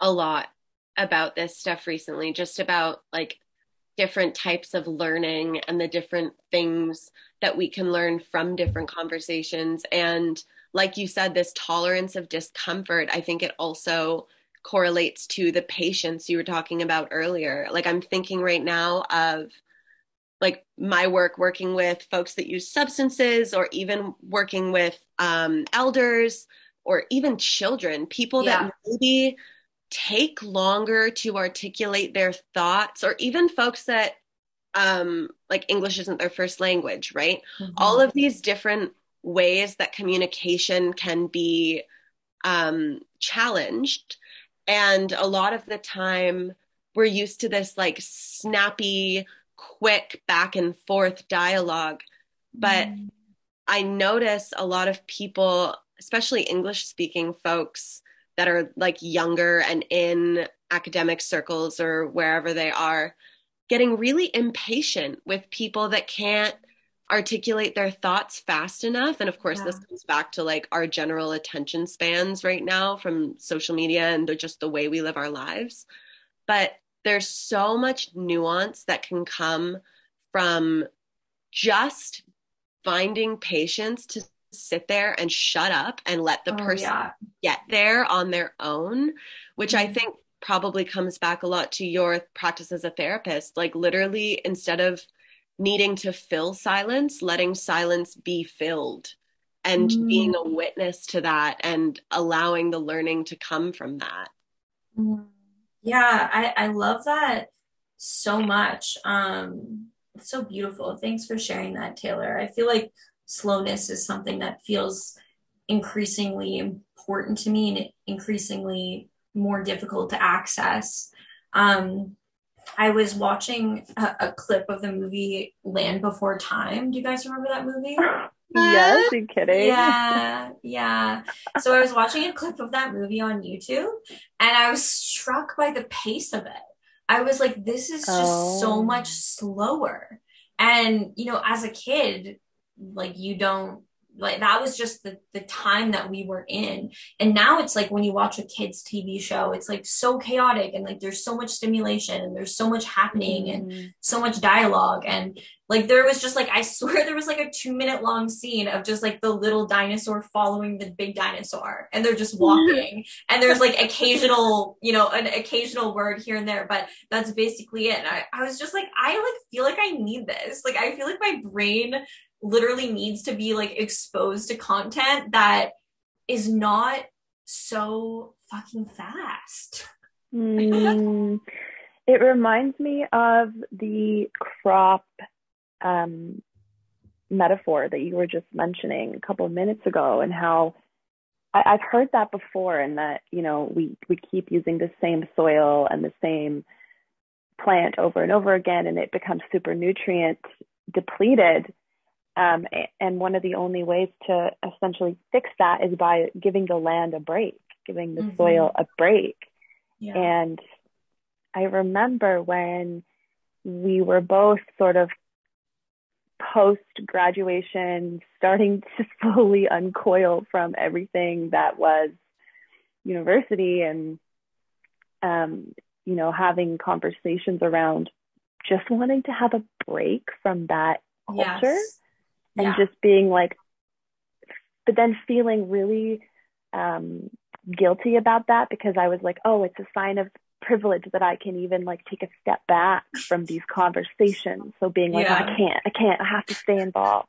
a lot about this stuff recently, just about like different types of learning and the different things that we can learn from different conversations. And like you said, this tolerance of discomfort, I think it also correlates to the patience you were talking about earlier. Like I'm thinking right now of like my work working with folks that use substances or even working with um, elders or even children, people Yeah. that maybe take longer to articulate their thoughts, or even folks that um, like English isn't their first language, right? All of these different ways that communication can be um, challenged. And a lot of the time, we're used to this like snappy, quick back and forth dialogue. But I notice a lot of people, especially English speaking folks that are like younger and in academic circles or wherever they are, getting really impatient with people that can't articulate their thoughts fast enough. And of course, this comes back to like our general attention spans right now from social media and the, just the way we live our lives. But there's so much nuance that can come from just finding patience to sit there and shut up and let the Oh, person yeah. get there on their own, which I Mhm. think probably comes back a lot to your practice as a therapist. Like, literally, instead of needing to fill silence, letting silence be filled and Mm. being a witness to that and allowing the learning to come from that. Yeah, I, I love that so much. Um, it's so beautiful. Thanks for sharing that, Taylor. I feel like slowness is something that feels increasingly important to me and increasingly more difficult to access. Um, I was watching a, a clip of the movie Land Before Time. Do you guys remember that movie? yes, you kidding? Yeah, yeah. So I was watching a clip of that movie on YouTube and I was struck by the pace of it. I was like, this is just so Oh. much slower. And, you know, as a kid, like you don't like that was just the the time that we were in. And now it's like when you watch a kids TV show, it's like so chaotic and like there's so much stimulation and there's so much happening and Mm. so much dialogue and like there was just like I swear there was like a two minute long scene of just like the little dinosaur following the big dinosaur and they're just walking and there's like occasional you know an occasional word here and there but that's basically it and I, I was just like I like feel like I need this like I feel like my brain literally needs to be like exposed to content that is not so fucking fast Mm, it reminds me of the crop um, metaphor that you were just mentioning a couple of minutes ago, and how I, I've heard that before, and that you know we we keep using the same soil and the same plant over and over again, and it becomes super nutrient depleted. Um, and one of the only ways to essentially fix that is by giving the land a break, giving the Mhm. soil a break. yeah And I remember when we were both sort of post graduation, starting to slowly uncoil from everything that was university and, um, you know, having conversations around just wanting to have a break from that culture yes and yeah just being like, but then feeling really um, guilty about that because I was like, oh, it's a sign of privilege that I can even like take a step back from these conversations. So being like, oh, I can't, I can't, I have to stay involved.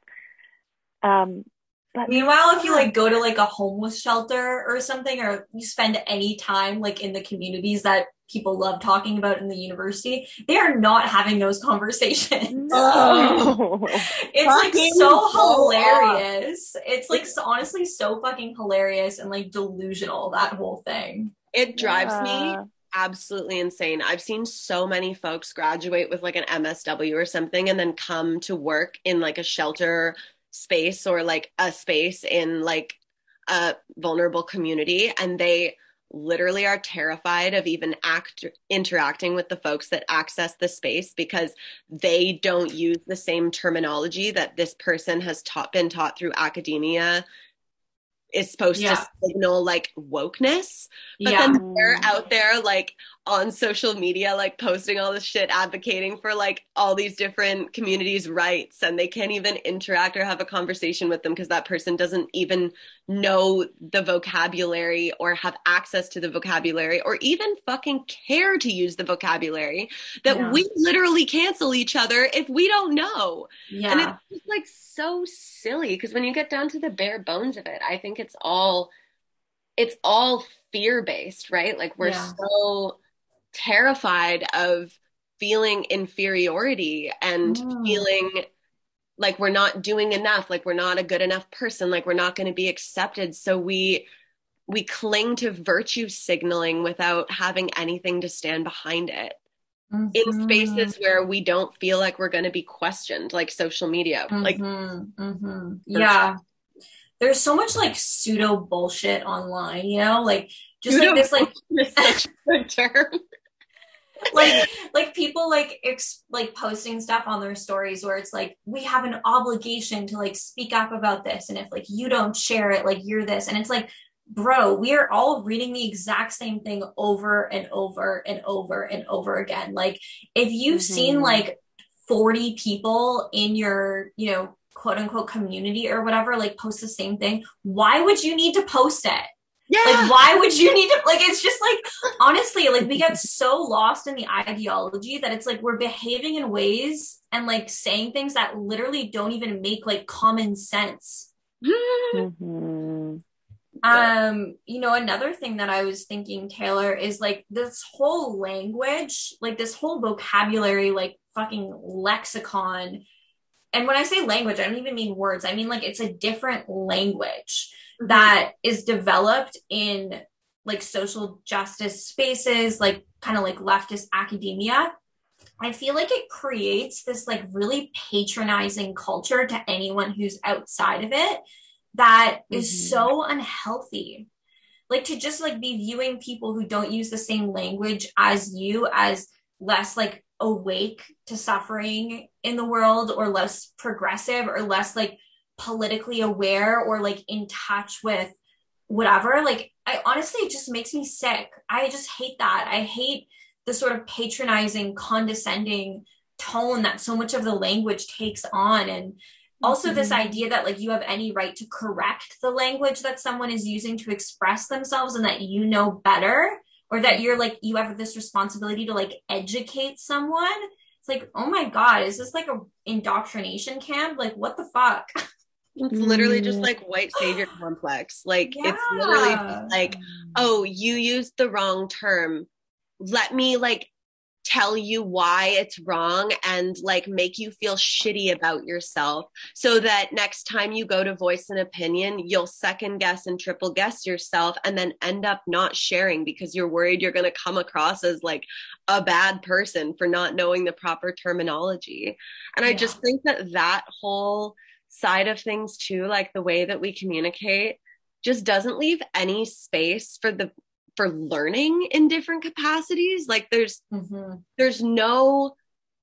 Um, but Meanwhile, if you like go to like a homeless shelter or something, or you spend any time like in the communities that people love talking about in the university, they are not having those conversations. no. It's like so blow up. hilarious. It's like so, honestly so fucking hilarious and like delusional, that whole thing. It drives me absolutely insane. I've seen so many folks graduate with like an MSW or something and then come to work in like a shelter space or like a space in like a vulnerable community and they literally are terrified of even act interacting with the folks that access the space because they don't use the same terminology that this person has taught been taught through academia is supposed Yeah. to signal like wokeness but yeah. then they're out there like on social media, like posting all this shit, advocating for like all these different communities' rights, and they can't even interact or have a conversation with them because that person doesn't even know the vocabulary or have access to the vocabulary or even fucking care to use the vocabulary. That Yeah. we literally cancel each other if we don't know. yeah. And it's just like so silly because when you get down to the bare bones of it, I think it's all it's all fear based, right? Like we're Yeah. so terrified of feeling inferiority and Mm. feeling like we're not doing enough, like we're not a good enough person, like we're not going to be accepted. So we we cling to virtue signaling without having anything to stand behind it in Mhm. spaces where we don't feel like we're going to be questioned like social media like Mhm, mhm. Yeah. There's so much like pseudo bullshit online, you know? Like just like this like such a good term like like people like ex- like posting stuff on their stories where it's like we have an obligation to like speak up about this and if like you don't share it like you're this and it's like bro we are all reading the exact same thing over and over and over and over again like if you've seen Mhm. like 40 people in your you know quote unquote community or whatever like post the same thing, why would you need to post it? Yeah. Like, why would you need to? Like, it's just like, honestly, like, we get so lost in the ideology that it's like we're behaving in ways and like saying things that literally don't even make like common sense. Mm-hmm. Um, you know, another thing that I was thinking, Taylor, is like this whole language, like this whole vocabulary, like fucking lexicon. And when I say language, I don't even mean words. I mean like it's a different language that is developed in like social justice spaces, like kind of like leftist academia. I feel like it creates this like really patronizing culture to anyone who's outside of it that is Mhm. so unhealthy. Like to just like be viewing people who don't use the same language as you as less like awake to suffering in the world or less progressive or less like politically aware or like in touch with whatever. Like I honestly it just makes me sick. I just hate that. I hate the sort of patronizing, condescending tone that so much of the language takes on and also this mm-hmm. idea that like you have any right to correct the language that someone is using to express themselves and that you know better or that you're like you have this responsibility to like educate someone it's like oh my god is this like a indoctrination camp like what the fuck It's literally just Mm. like white savior complex. Like it's literally like, oh, you used the wrong term. Let me like tell you why it's wrong and like make you feel shitty about yourself so that next time you go to voice an opinion, you'll second guess and triple guess yourself and then end up not sharing because you're worried you're going to come across as like a bad person for not knowing the proper terminology. And I just think that that whole side of things too, like the way that we communicate, just doesn't leave any space for the for learning in different capacities. Like there's Mhm. there's no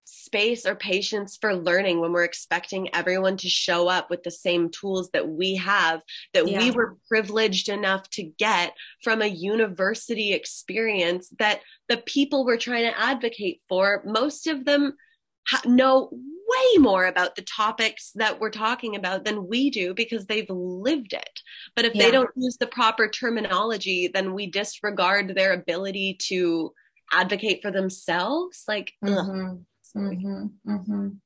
space or patience for learning when we're expecting everyone to show up with the same tools that we have that Yeah. we were privileged enough to get from a university experience that the people we're trying to advocate for most of them ha- know way more about the topics that we're talking about than we do because they've lived it but if Yeah. they don't use the proper terminology then we disregard their ability to advocate for themselves like ugh. Mhm. Mhm. Mhm.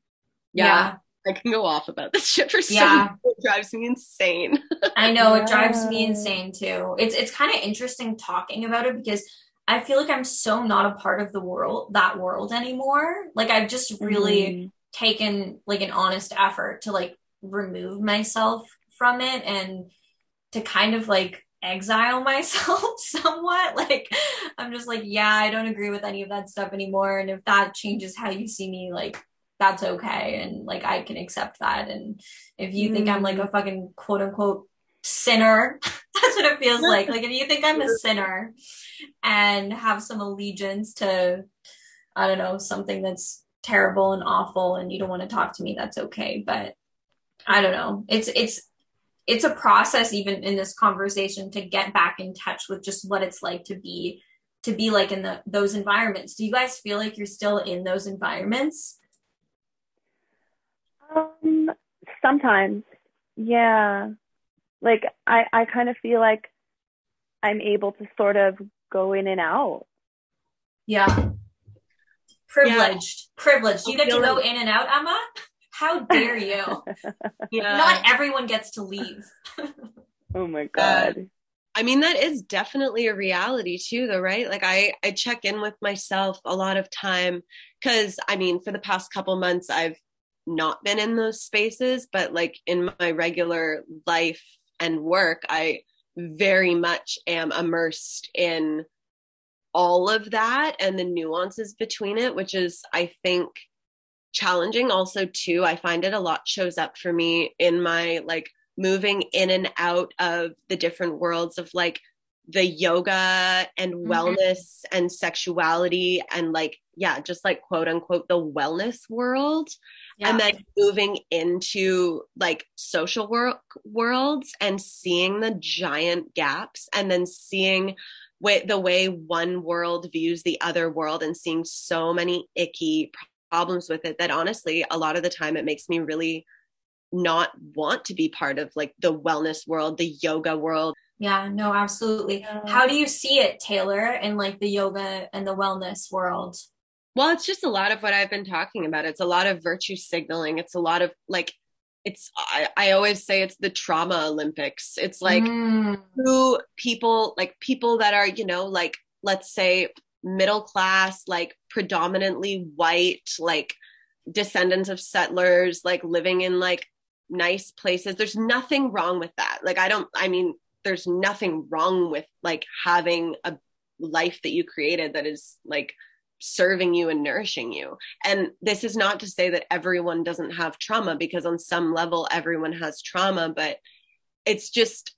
Yeah. I can go off about this shit for so Yeah. long. It drives me insane. I know it drives me insane too. It's it's kind of interesting talking about it because I feel like I'm so not a part of the world that world anymore. Like I've just really Mhm. Taken like an honest effort to like remove myself from it and to kind of like exile myself somewhat. Like I'm just like, yeah, I don't agree with any of that stuff anymore. And if that changes how you see me, like that's okay. And like I can accept that. And if you think I'm like a mm. fucking quote unquote sinner, that's what it feels like. Like if you think I'm a sinner and have some allegiance to, I don't know, something that's terrible and awful and you don't want to talk to me, that's okay. But I don't know. It's it's it's a process even in this conversation to get back in touch with just what it's like to be to be like in the those environments. Do you guys feel like you're still in those environments? Um, sometimes, yeah. Like I, I kind of feel like I'm able to sort of go in and out. Yeah. Privileged. Privileged. You get to go in and out, Emma? How dare you? Yeah. Not everyone gets to leave. Oh my uh, god. I mean, that is definitely a reality too, though, right? Like I, I check in with myself a lot of time because I mean, for the past couple months, I've not been in those spaces, but like in my regular life and work, I very much am immersed in all of that and the nuances between it, which is, I think, challenging also too. I find it a lot shows up for me in my like moving in and out of the different worlds of like the yoga and Mhm. wellness and sexuality and like yeah just like quote unquote the wellness world Yeah. and then moving into like social work worlds and seeing the giant gaps and then seeing way, the way one world views the other world and seeing so many icky problems with it that honestly a lot of the time it makes me really not want to be part of like the wellness world, the yoga world. Yeah, no, absolutely. How do you see it, Taylor, in like the yoga and the wellness world? Well, it's just a lot of what I've been talking about. It's a lot of virtue signaling. It's a lot of like it's I, I always say it's the trauma Olympics. It's like mm. who people like people that are, you know, like let's say middle class, like predominantly white, like descendants of settlers, like living in like nice places. There's nothing wrong with that. Like I don't I mean there's nothing wrong with like having a life that you created that is like serving you and nourishing you. And this is not to say that everyone doesn't have trauma because on some level everyone has trauma, but it's just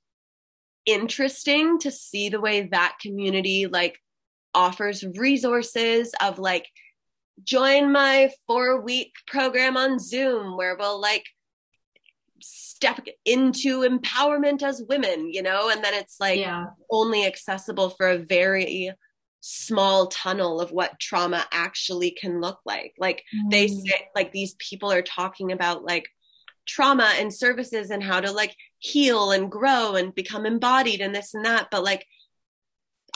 interesting to see the way that community like offers resources of like join my 4 week program on Zoom where we'll like step into empowerment as women, you know, and then it's like yeah. only accessible for a very small tunnel of what trauma actually can look like. Like mm. they say, like these people are talking about like trauma and services and how to like heal and grow and become embodied and this and that. But like,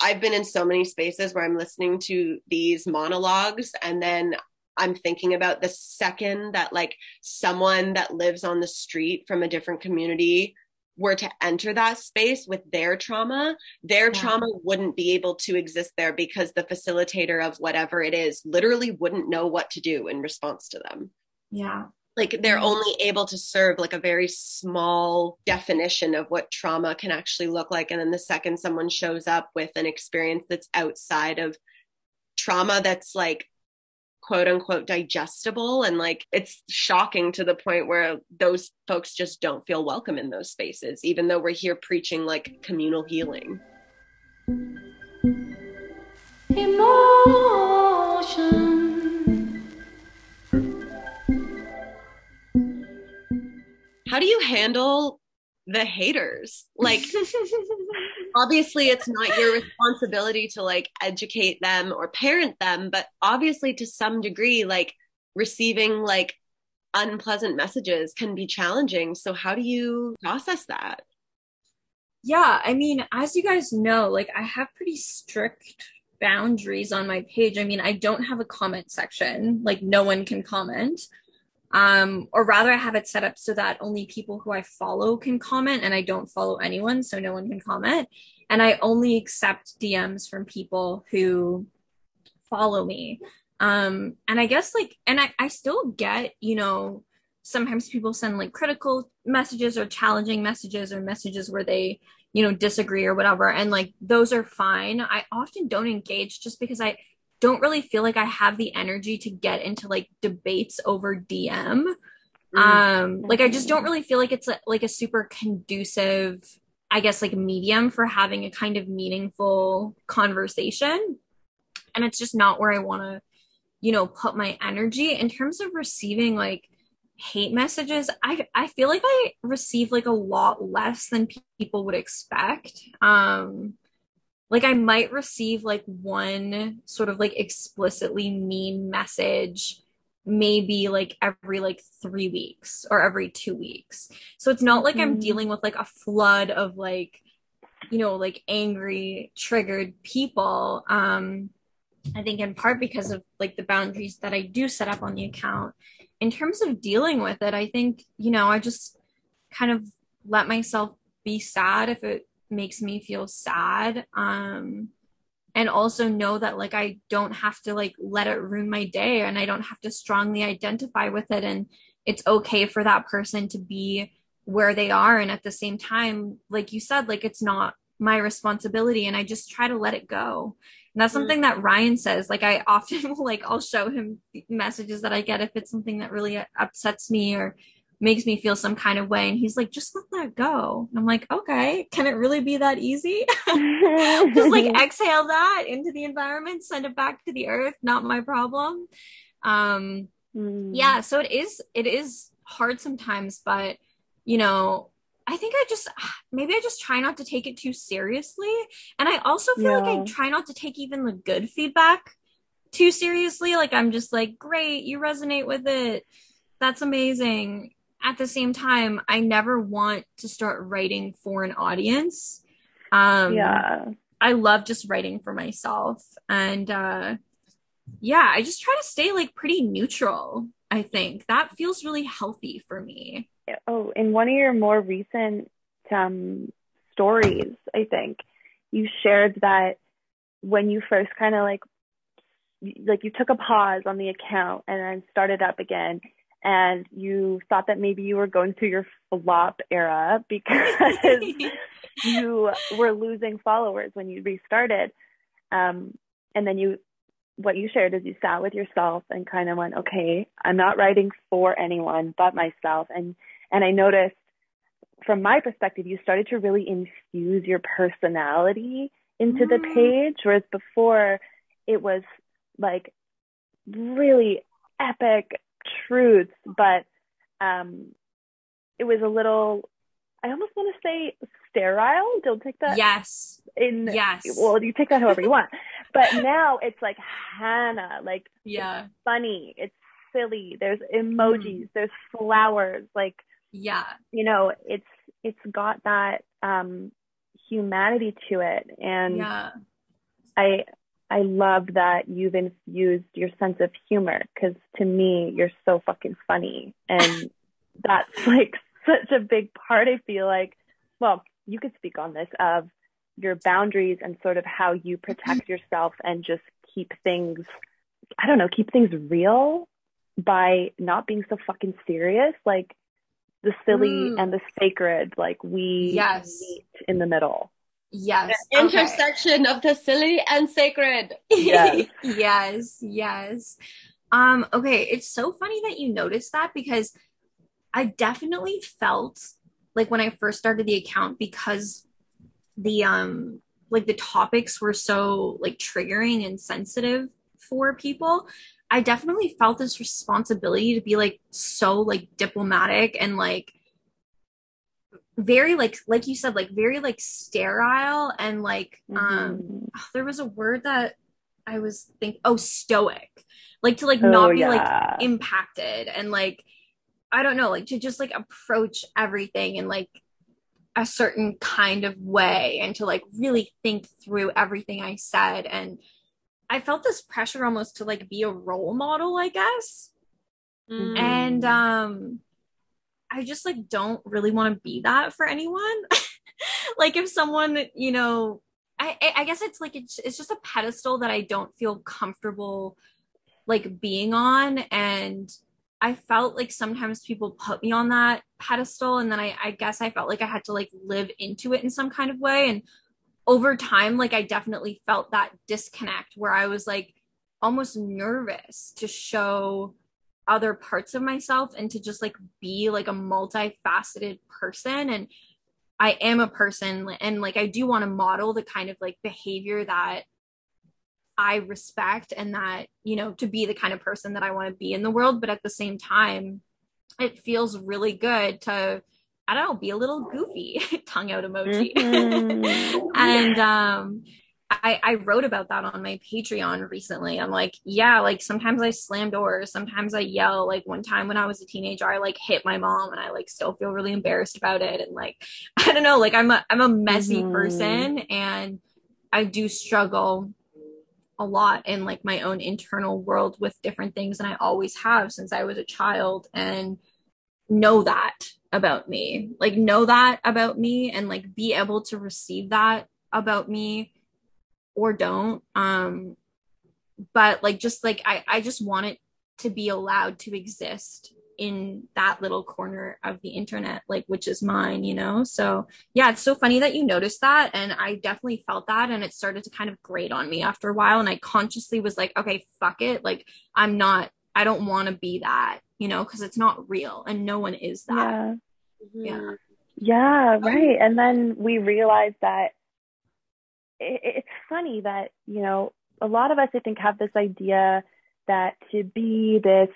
I've been in so many spaces where I'm listening to these monologues and then I'm thinking about the second that like someone that lives on the street from a different community were to enter that space with their trauma, their yeah. trauma wouldn't be able to exist there because the facilitator of whatever it is literally wouldn't know what to do in response to them. Yeah. Like they're mm-hmm. only able to serve like a very small definition of what trauma can actually look like. And then the second someone shows up with an experience that's outside of trauma that's like quote unquote digestible. And like it's shocking to the point where those folks just don't feel welcome in those spaces even though we're here preaching like communal healing. Emotion how do you handle the haters. Like obviously it's not your responsibility to like educate them or parent them but obviously to some degree like receiving like unpleasant messages can be challenging. So how do you process that? Yeah i mean as you guys know like i have pretty strict boundaries on my page. I mean i don't have a comment section. Like no one can comment um, or rather I have it set up so that only people who I follow can comment and I don't follow anyone so no one can comment. And I only accept DMs from people who follow me. Um and I guess like and I, I still get you know sometimes people send like critical messages or challenging messages or messages where they you know disagree or whatever and like those are fine. I often don't engage just because I don't really feel like I have the energy to get into like debates over DM. Mm. Um, like I just don't really feel like it's a, like a super conducive, I guess, like medium for having a kind of meaningful conversation. And it's just not where I want to, you know, put my energy in terms of receiving like hate messages. I I feel like I receive like a lot less than people would expect. Um, like I might receive like one sort of like explicitly mean message maybe like every like 3 weeks or every 2 weeks. So it's not like mm-hmm. I'm dealing with like a flood of like you know like angry triggered people um I think in part because of like the boundaries that I do set up on the account. In terms of dealing with it, I think, you know, I just kind of let myself be sad if it makes me feel sad um and also know that like I don't have to like let it ruin my day and I don't have to strongly identify with it and it's okay for that person to be where they are and at the same time like you said like it's not my responsibility and I just try to let it go. And that's something that Ryan says. Like I often will like I'll show him messages that I get if it's something that really upsets me or makes me feel some kind of way. And he's like, just let that go. And I'm like, okay, can it really be that easy? just like exhale that into the environment, send it back to the earth, not my problem. Um, mm. yeah, so it is, it is hard sometimes, but you know, I think I just maybe I just try not to take it too seriously. And I also feel yeah. like I try not to take even the good feedback too seriously. Like I'm just like, great, you resonate with it. That's amazing at the same time, I never want to start writing for an audience. Um, yeah. I love just writing for myself. And uh, yeah, I just try to stay like pretty neutral. I think that feels really healthy for me. Oh, in one of your more recent um, stories, I think you shared that when you first kind of like like you took a pause on the account and then started up again and you thought that maybe you were going through your flop era because you were losing followers when you restarted um, and then you what you shared is you sat with yourself and kind of went okay i'm not writing for anyone but myself and and i noticed from my perspective you started to really infuse your personality into mm. the page whereas before it was like really epic truths, but um, it was a little. I almost want to say sterile. Don't take that. Yes. In yes. Well, you take that however you want. but now it's like Hannah, like yeah, funny. It's silly. There's emojis. Mm. There's flowers. Like yeah, you know, it's it's got that um humanity to it, and yeah. I I love that you've infused your sense of humor because to me, you're so fucking funny. And that's like such a big part, I feel like. Well, you could speak on this of your boundaries and sort of how you protect yourself and just keep things, I don't know, keep things real by not being so fucking serious. Like the silly mm. and the sacred, like we yes. meet in the middle. Yes. The intersection okay. of the silly and sacred. Yes. yes, yes. Um, okay, it's so funny that you noticed that because I definitely felt like when I first started the account because the um like the topics were so like triggering and sensitive for people. I definitely felt this responsibility to be like so like diplomatic and like very like like you said like very like sterile and like um, mm-hmm. um there was a word that i was think oh stoic like to like oh, not be yeah. like impacted and like i don't know like to just like approach everything in like a certain kind of way and to like really think through everything i said and i felt this pressure almost to like be a role model i guess mm. and um I just like don't really want to be that for anyone. like if someone, you know, I I guess it's like it's it's just a pedestal that I don't feel comfortable like being on and I felt like sometimes people put me on that pedestal and then I I guess I felt like I had to like live into it in some kind of way and over time like I definitely felt that disconnect where I was like almost nervous to show other parts of myself and to just like be like a multifaceted person. And I am a person and like I do want to model the kind of like behavior that I respect and that you know to be the kind of person that I want to be in the world. But at the same time it feels really good to I don't know be a little goofy tongue out emoji. Mm-hmm. and um I, I wrote about that on my Patreon recently. I'm like, yeah, like sometimes I slam doors, sometimes I yell. Like one time when I was a teenager, I like hit my mom and I like still feel really embarrassed about it. And like, I don't know, like I'm a I'm a messy mm-hmm. person and I do struggle a lot in like my own internal world with different things and I always have since I was a child and know that about me. Like know that about me and like be able to receive that about me or don't um but like just like i i just want it to be allowed to exist in that little corner of the internet like which is mine you know? So yeah it's so funny that you noticed that and i definitely felt that and it started to kind of grate on me after a while and i consciously was like okay fuck it like i'm not i don't want to be that you know because it's not real and no one is that. Yeah. Yeah. Yeah right and then we realized that it, it's funny that, you know, a lot of us, I think, have this idea that to be this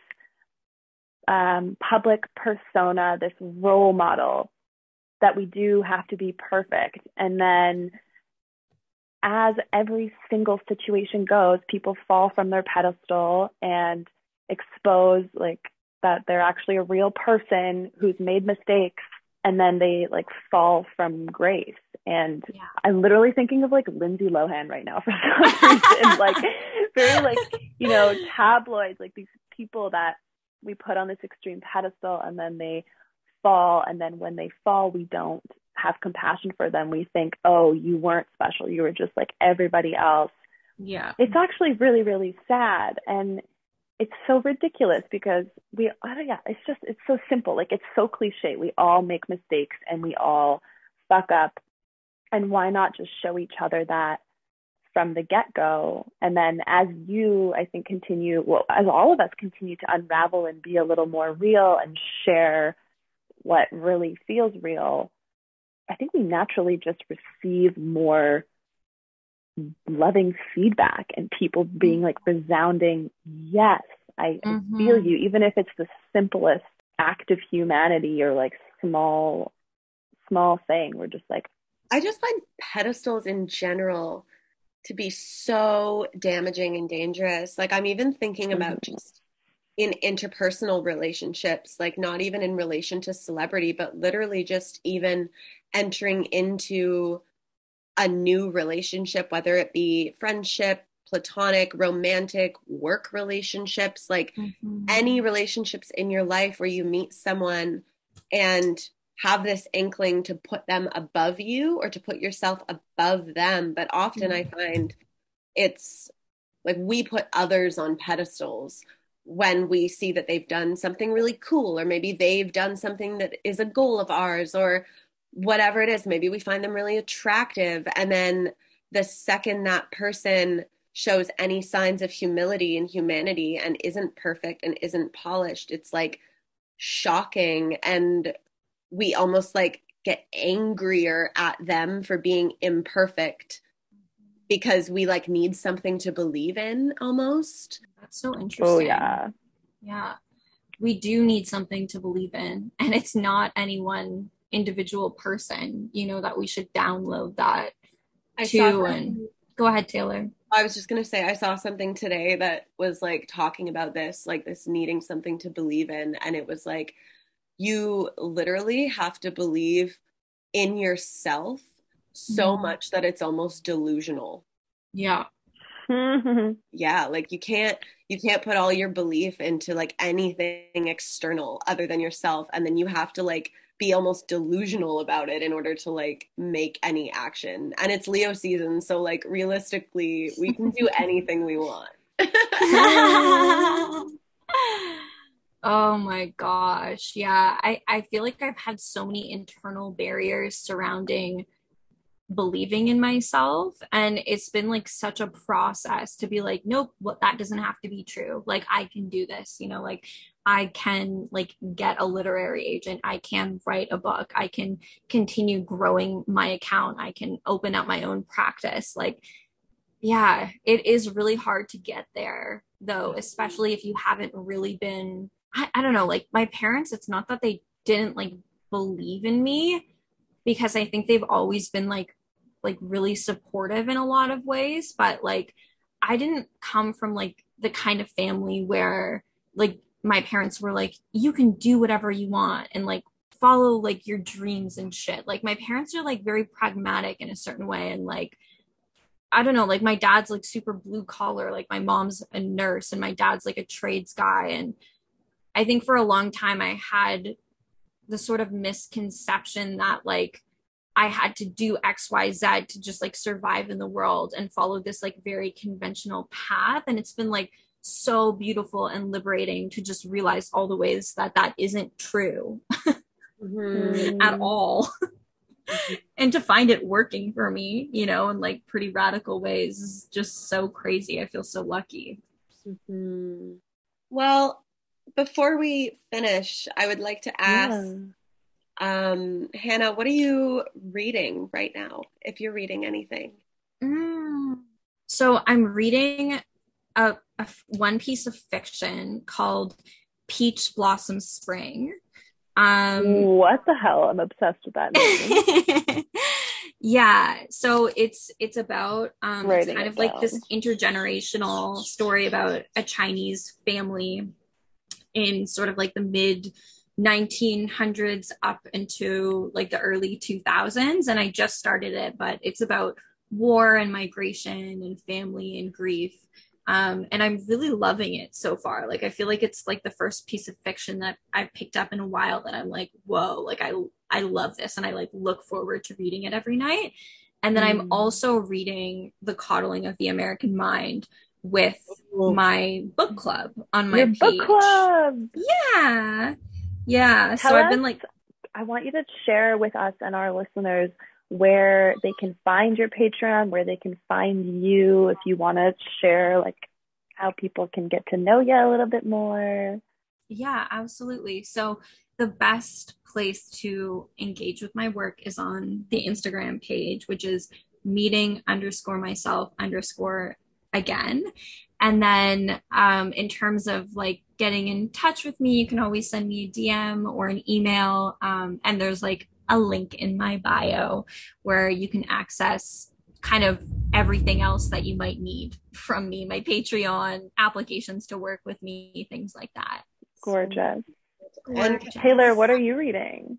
um, public persona, this role model, that we do have to be perfect. And then as every single situation goes, people fall from their pedestal and expose like that they're actually a real person who's made mistakes and then they like fall from grace. And Yeah. I'm literally thinking of like Lindsay Lohan right now for some reason, like very like, you know, tabloids, like these people that we put on this extreme pedestal and then they fall. And then when they fall, we don't have compassion for them. We think, oh, you weren't special. You were just like everybody else Yeah. it's actually really really sad and it's so ridiculous because we I don't, yeah it's just it's so simple like it's so cliche we all make mistakes and we all fuck up and why not just show each other that from the get-go? And then as you i think continue well as all of us continue to unravel and be a little more real and share what really feels real i think we naturally just receive more loving feedback and people being like resounding yes i, I Mhm. feel you even if it's the simplest act of humanity or like small small thing. We're just like I just find pedestals in general to be so damaging and dangerous. Like, I'm even thinking about just in interpersonal relationships, like, not even in relation to celebrity, but literally just even entering into a new relationship, whether it be friendship, platonic, romantic, work relationships, like, Mm-hmm. any relationships in your life where you meet someone and have this inkling to put them above you or to put yourself above them. But often I mm-hmm. find it's like we put others on pedestals when we see that they've done something really cool, or maybe they've done something that is a goal of ours, or whatever it is. Maybe we find them really attractive. And then the second that person shows any signs of humility and humanity and isn't perfect and isn't polished, it's like shocking. And we almost like get angrier at them for being imperfect because we like need something to believe in almost. That's so oh, interesting. oh yeah Yeah. We do need something to believe in, and it's not any one individual person, you know, that we should download that I to. saw And go ahead, Taylor. I was just going to say, I saw something today that was like talking about this, like this needing something to believe in. And it was like, you literally have to believe in yourself so Mhm. much that it's almost delusional. Yeah. Yeah, like you can't you can't put all your belief into like anything external other than yourself and then you have to like be almost delusional about it in order to like make any action. And it's Leo season, so like realistically, we can do anything we want. Oh my gosh. Yeah. I, I feel like I've had so many internal barriers surrounding believing in myself. And it's been like such a process to be like, nope, what that doesn't have to be true. Like I can do this, you know, like I can like get a literary agent. I can write a book. I can continue growing my account. I can open up my own practice. Like, yeah, it is really hard to get there though, especially if you haven't really been, I, I don't know, like my parents, it's not that they didn't like believe in me because I think they've always been like, like really supportive in a lot of ways, but like I didn't come from like the kind of family where like my parents were like, you can do whatever you want and like follow like your dreams and shit. Like my parents are like very pragmatic in a certain way and like I don't know, like my dad's like super blue collar, like my mom's a nurse and my dad's like a trades guy and I think for a long time I had the sort of misconception that like I had to do XYZ to just like survive in the world and follow this like very conventional path. And it's been like so beautiful and liberating to just realize all the ways that that isn't true Mhm. at all. and to find it working for me, you know, in like pretty radical ways is just so crazy. I feel so lucky. Mhm. Well, before we finish, I would like to ask Yeah. um, Hannah, what are you reading right now? If you're reading anything. Mm. So I'm reading a, a f- one piece of fiction called Peach Blossom Spring. Um, what the hell? I'm obsessed with that yeah, so it's it's about um, it's Writing kind it of like this intergenerational story about a Chinese family in sort of like the mid 1900s up into like the early 2000s and I just started it but it's about war and migration and family and grief um, and I'm really loving it so far. Like I feel like it's like the first piece of fiction that I've picked up in a while that I'm like, whoa, like I I love this and I like look forward to reading it every night. And then mm. I'm also reading The Coddling of the American Mind with my book club on my Your page. book club. Yeah. Yeah. Tell so I've been like I want you to share with us and our listeners where they can find your Patreon, where they can find you if you want to share like how people can get to know you a little bit more. Yeah, absolutely. So the best place to engage with my work is on the Instagram page, which is meeting underscore myself underscore again. And then um, in terms of like getting in touch with me, you can always send me a DM or an email. Um, and there's like a link in my bio where you can access kind of everything else that you might need from me my patreon applications to work with me things like that gorgeous, gorgeous. and taylor what are you reading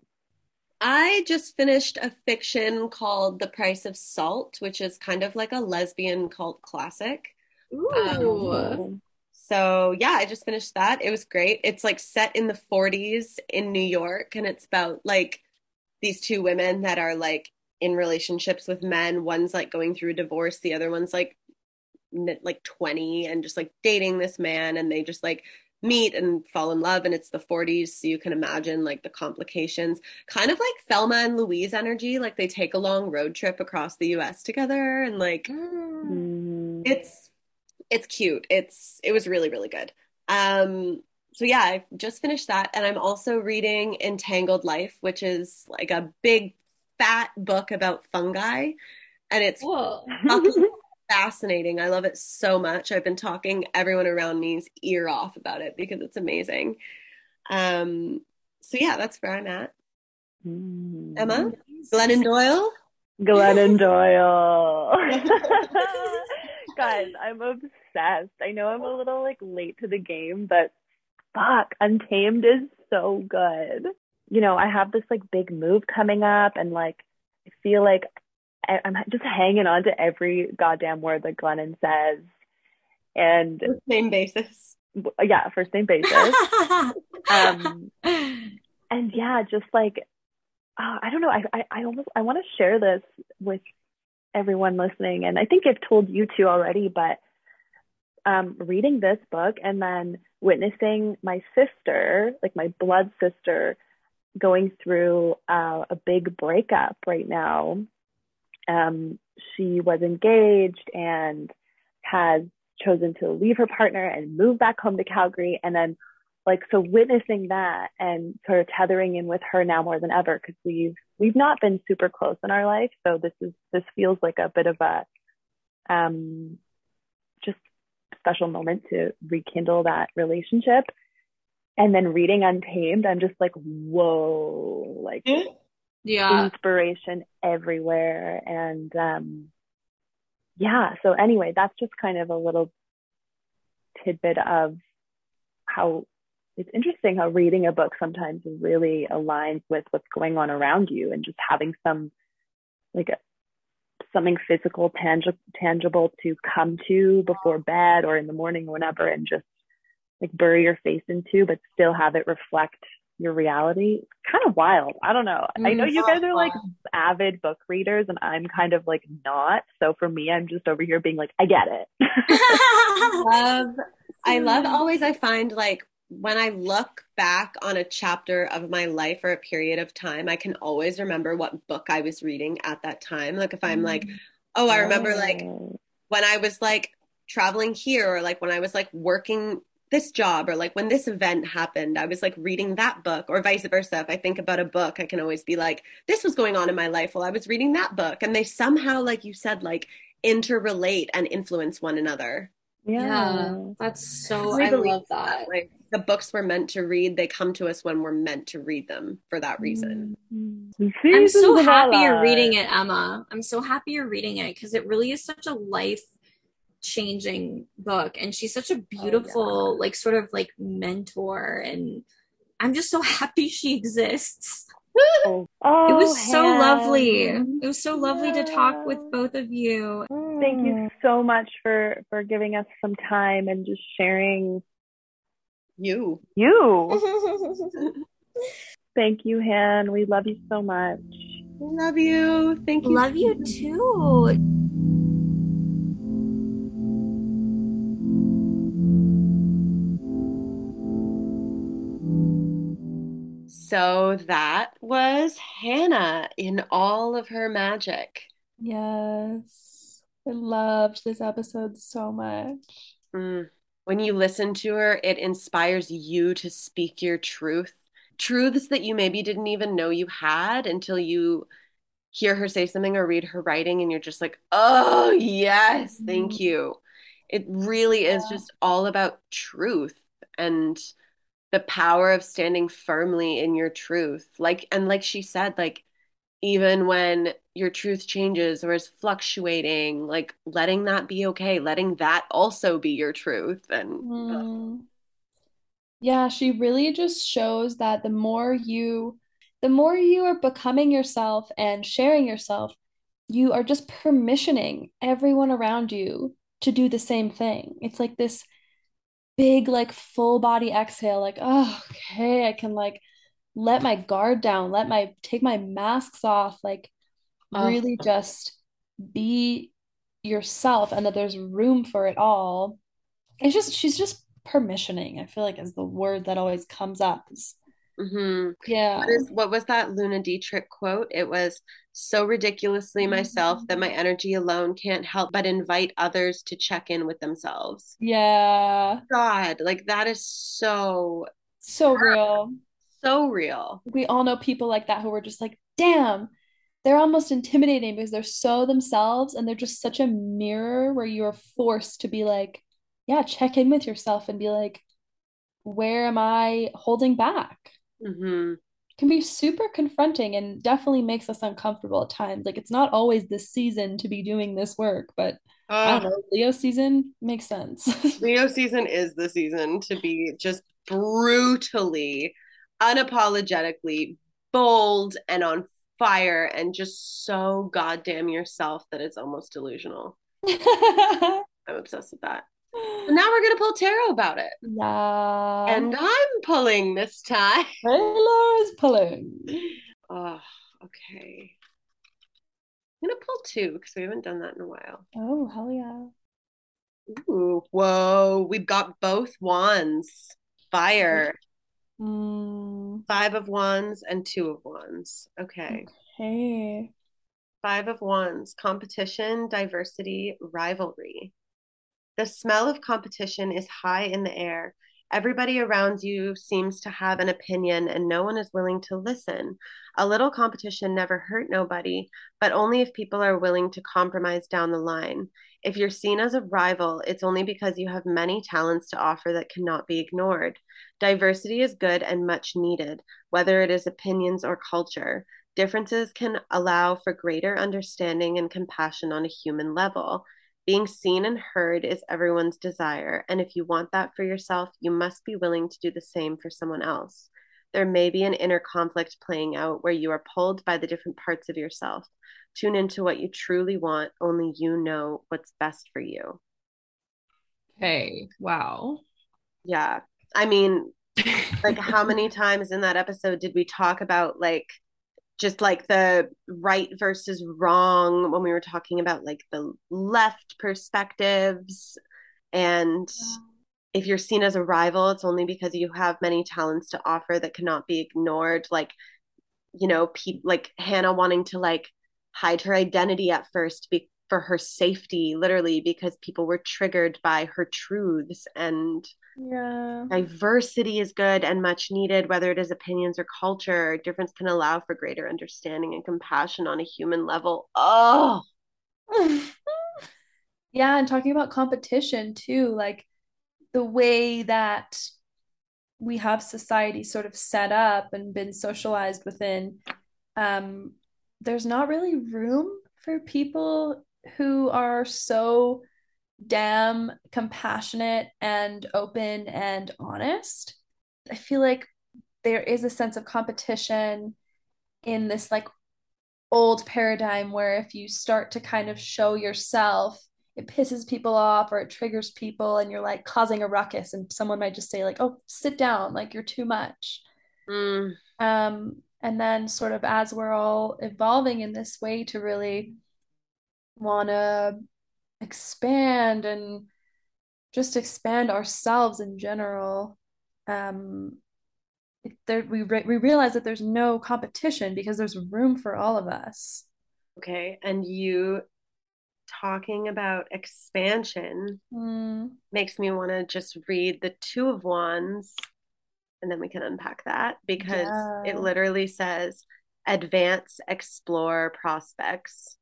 I just finished a fiction called The Price of Salt, which is kind of like a lesbian cult classic. Ooh. Um, so yeah, I just finished that. It was great. It's like set in the 40s in New York and it's about like these two women that are like in relationships with men. One's like going through a divorce, the other one's like like 20 and just like dating this man and they just like meet and fall in love and it's the 40s so you can imagine like the complications. Kind of like Thelma and Louise energy like they take a long road trip across the US together and like mm. it's it's cute. It's it was really really good. Um so yeah, I just finished that, and I'm also reading Entangled Life, which is like a big fat book about fungi, and it's fascinating. I love it so much. I've been talking everyone around me's ear off about it because it's amazing. Um, so yeah, that's where I'm at. Mm. Emma, Glennon Doyle, Glennon Doyle. Guys, I'm obsessed. I know I'm a little like late to the game, but fuck, Untamed is so good. You know, I have this like big move coming up and like I feel like I, am just hanging on to every goddamn word that Glennon says. And first name basis. Yeah, first name basis. um, and yeah, just like uh, I don't know. I I, I almost I want to share this with everyone listening, and I think I've told you two already, but um, reading this book and then witnessing my sister, like my blood sister, going through uh, a big breakup right now. Um, she was engaged and has chosen to leave her partner and move back home to Calgary. And then, like, so witnessing that and sort of tethering in with her now more than ever because we've we've not been super close in our life. So this is this feels like a bit of a um, just special moment to rekindle that relationship. And then reading Untamed, I'm just like, whoa, like yeah, inspiration everywhere. And um, yeah, so anyway, that's just kind of a little tidbit of how it's interesting how reading a book sometimes really aligns with what's going on around you and just having some like something physical, tangible, tangible to come to before bed or in the morning or whenever, and just like bury your face into, but still have it reflect your reality. It's kind of wild. I don't know. I know you guys are like avid book readers, and I'm kind of like not. So for me, I'm just over here being like, I get it. love, I love always. I find like when I look back on a chapter of my life or a period of time, I can always remember what book I was reading at that time. Like if I'm mm. like, oh, I remember like when I was like traveling here or like when I was like working this job or like when this event happened, I was like reading that book or vice versa. If I think about a book, I can always be like, this was going on in my life while I was reading that book. And they somehow, like you said, like interrelate and influence one another. Yeah, yeah that's so, I, I love that. Like, the books we're meant to read, they come to us when we're meant to read them for that reason. Mm-hmm. I'm so happy you're reading it, Emma. I'm so happy you're reading it because it really is such a life changing book and she's such a beautiful oh, yeah. like sort of like mentor and i'm just so happy she exists. Oh, it was oh, so lovely. It was so lovely yeah. to talk with both of you. Thank you so much for for giving us some time and just sharing you. You. Thank you han. We love you so much. We love you. Thank you love you too So that was Hannah in all of her magic. Yes. I loved this episode so much. Mm. When you listen to her, it inspires you to speak your truth. Truths that you maybe didn't even know you had until you hear her say something or read her writing, and you're just like, oh, yes, thank mm-hmm. you. It really yeah. is just all about truth and the power of standing firmly in your truth like and like she said like even when your truth changes or is fluctuating like letting that be okay letting that also be your truth and mm. yeah she really just shows that the more you the more you are becoming yourself and sharing yourself you are just permissioning everyone around you to do the same thing it's like this big like full body exhale like oh okay i can like let my guard down let my take my masks off like oh. really just be yourself and that there's room for it all it's just she's just permissioning i feel like is the word that always comes up mm-hmm. yeah what, is, what was that luna dietrich quote it was so ridiculously myself that my energy alone can't help but invite others to check in with themselves. Yeah. God, like that is so so real. So real. We all know people like that who were just like, damn, they're almost intimidating because they're so themselves and they're just such a mirror where you're forced to be like, yeah, check in with yourself and be like, where am I holding back? Mm-hmm can be super confronting and definitely makes us uncomfortable at times. Like it's not always the season to be doing this work, but uh, I don't know, Leo season makes sense. Leo season is the season to be just brutally, unapologetically bold and on fire and just so goddamn yourself that it's almost delusional. I'm obsessed with that. So now we're gonna pull tarot about it. Yeah. And I'm pulling this time. Taylor is pulling. Oh, okay. I'm gonna pull two because we haven't done that in a while. Oh, hell yeah. Ooh, whoa. We've got both wands. Fire. Mm. Five of wands and two of wands. Okay. Okay. Five of wands. Competition, diversity, rivalry. The smell of competition is high in the air. Everybody around you seems to have an opinion and no one is willing to listen. A little competition never hurt nobody, but only if people are willing to compromise down the line. If you're seen as a rival, it's only because you have many talents to offer that cannot be ignored. Diversity is good and much needed, whether it is opinions or culture. Differences can allow for greater understanding and compassion on a human level. Being seen and heard is everyone's desire, and if you want that for yourself, you must be willing to do the same for someone else. There may be an inner conflict playing out where you are pulled by the different parts of yourself. Tune into what you truly want, only you know what's best for you. Hey, wow. Yeah. I mean, like, how many times in that episode did we talk about like just like the right versus wrong when we were talking about like the left perspectives. And if you're seen as a rival it's only because you have many talents to offer that cannot be ignored. Like you know people like hannah wanting to like hide her identity at first be- for her safety literally because people were triggered by her truths. And yeah. Diversity is good and much needed, whether it is opinions or culture. Difference can allow for greater understanding and compassion on a human level. Oh. yeah. And talking about competition too, like the way that we have society sort of set up and been socialized within, um, there's not really room for people who are so damn compassionate and open and honest. I feel like there is a sense of competition in this like old paradigm where if you start to kind of show yourself it pisses people off or it triggers people and you're like causing a ruckus and someone might just say like oh sit down like you're too much Mm. um and then sort of as we're all evolving in this way to really want to expand and just expand ourselves in general um there we re- we realize that there's no competition because there's room for all of us Okay. And you talking about expansion mm. makes me want to just read the Two of Wands and then we can unpack that because Yeah. it literally says advance, explore prospects.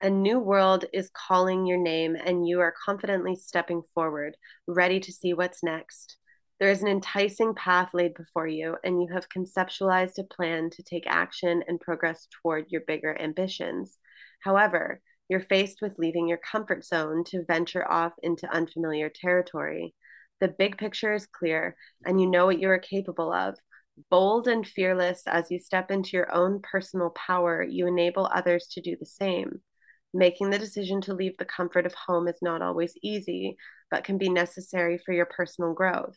A new world is calling your name, and you are confidently stepping forward, ready to see what's next. There is an enticing path laid before you, and you have conceptualized a plan to take action and progress toward your bigger ambitions. However, you're faced with leaving your comfort zone to venture off into unfamiliar territory. The big picture is clear, and you know what you are capable of. Bold and fearless as you step into your own personal power, you enable others to do the same. Making the decision to leave the comfort of home is not always easy, but can be necessary for your personal growth.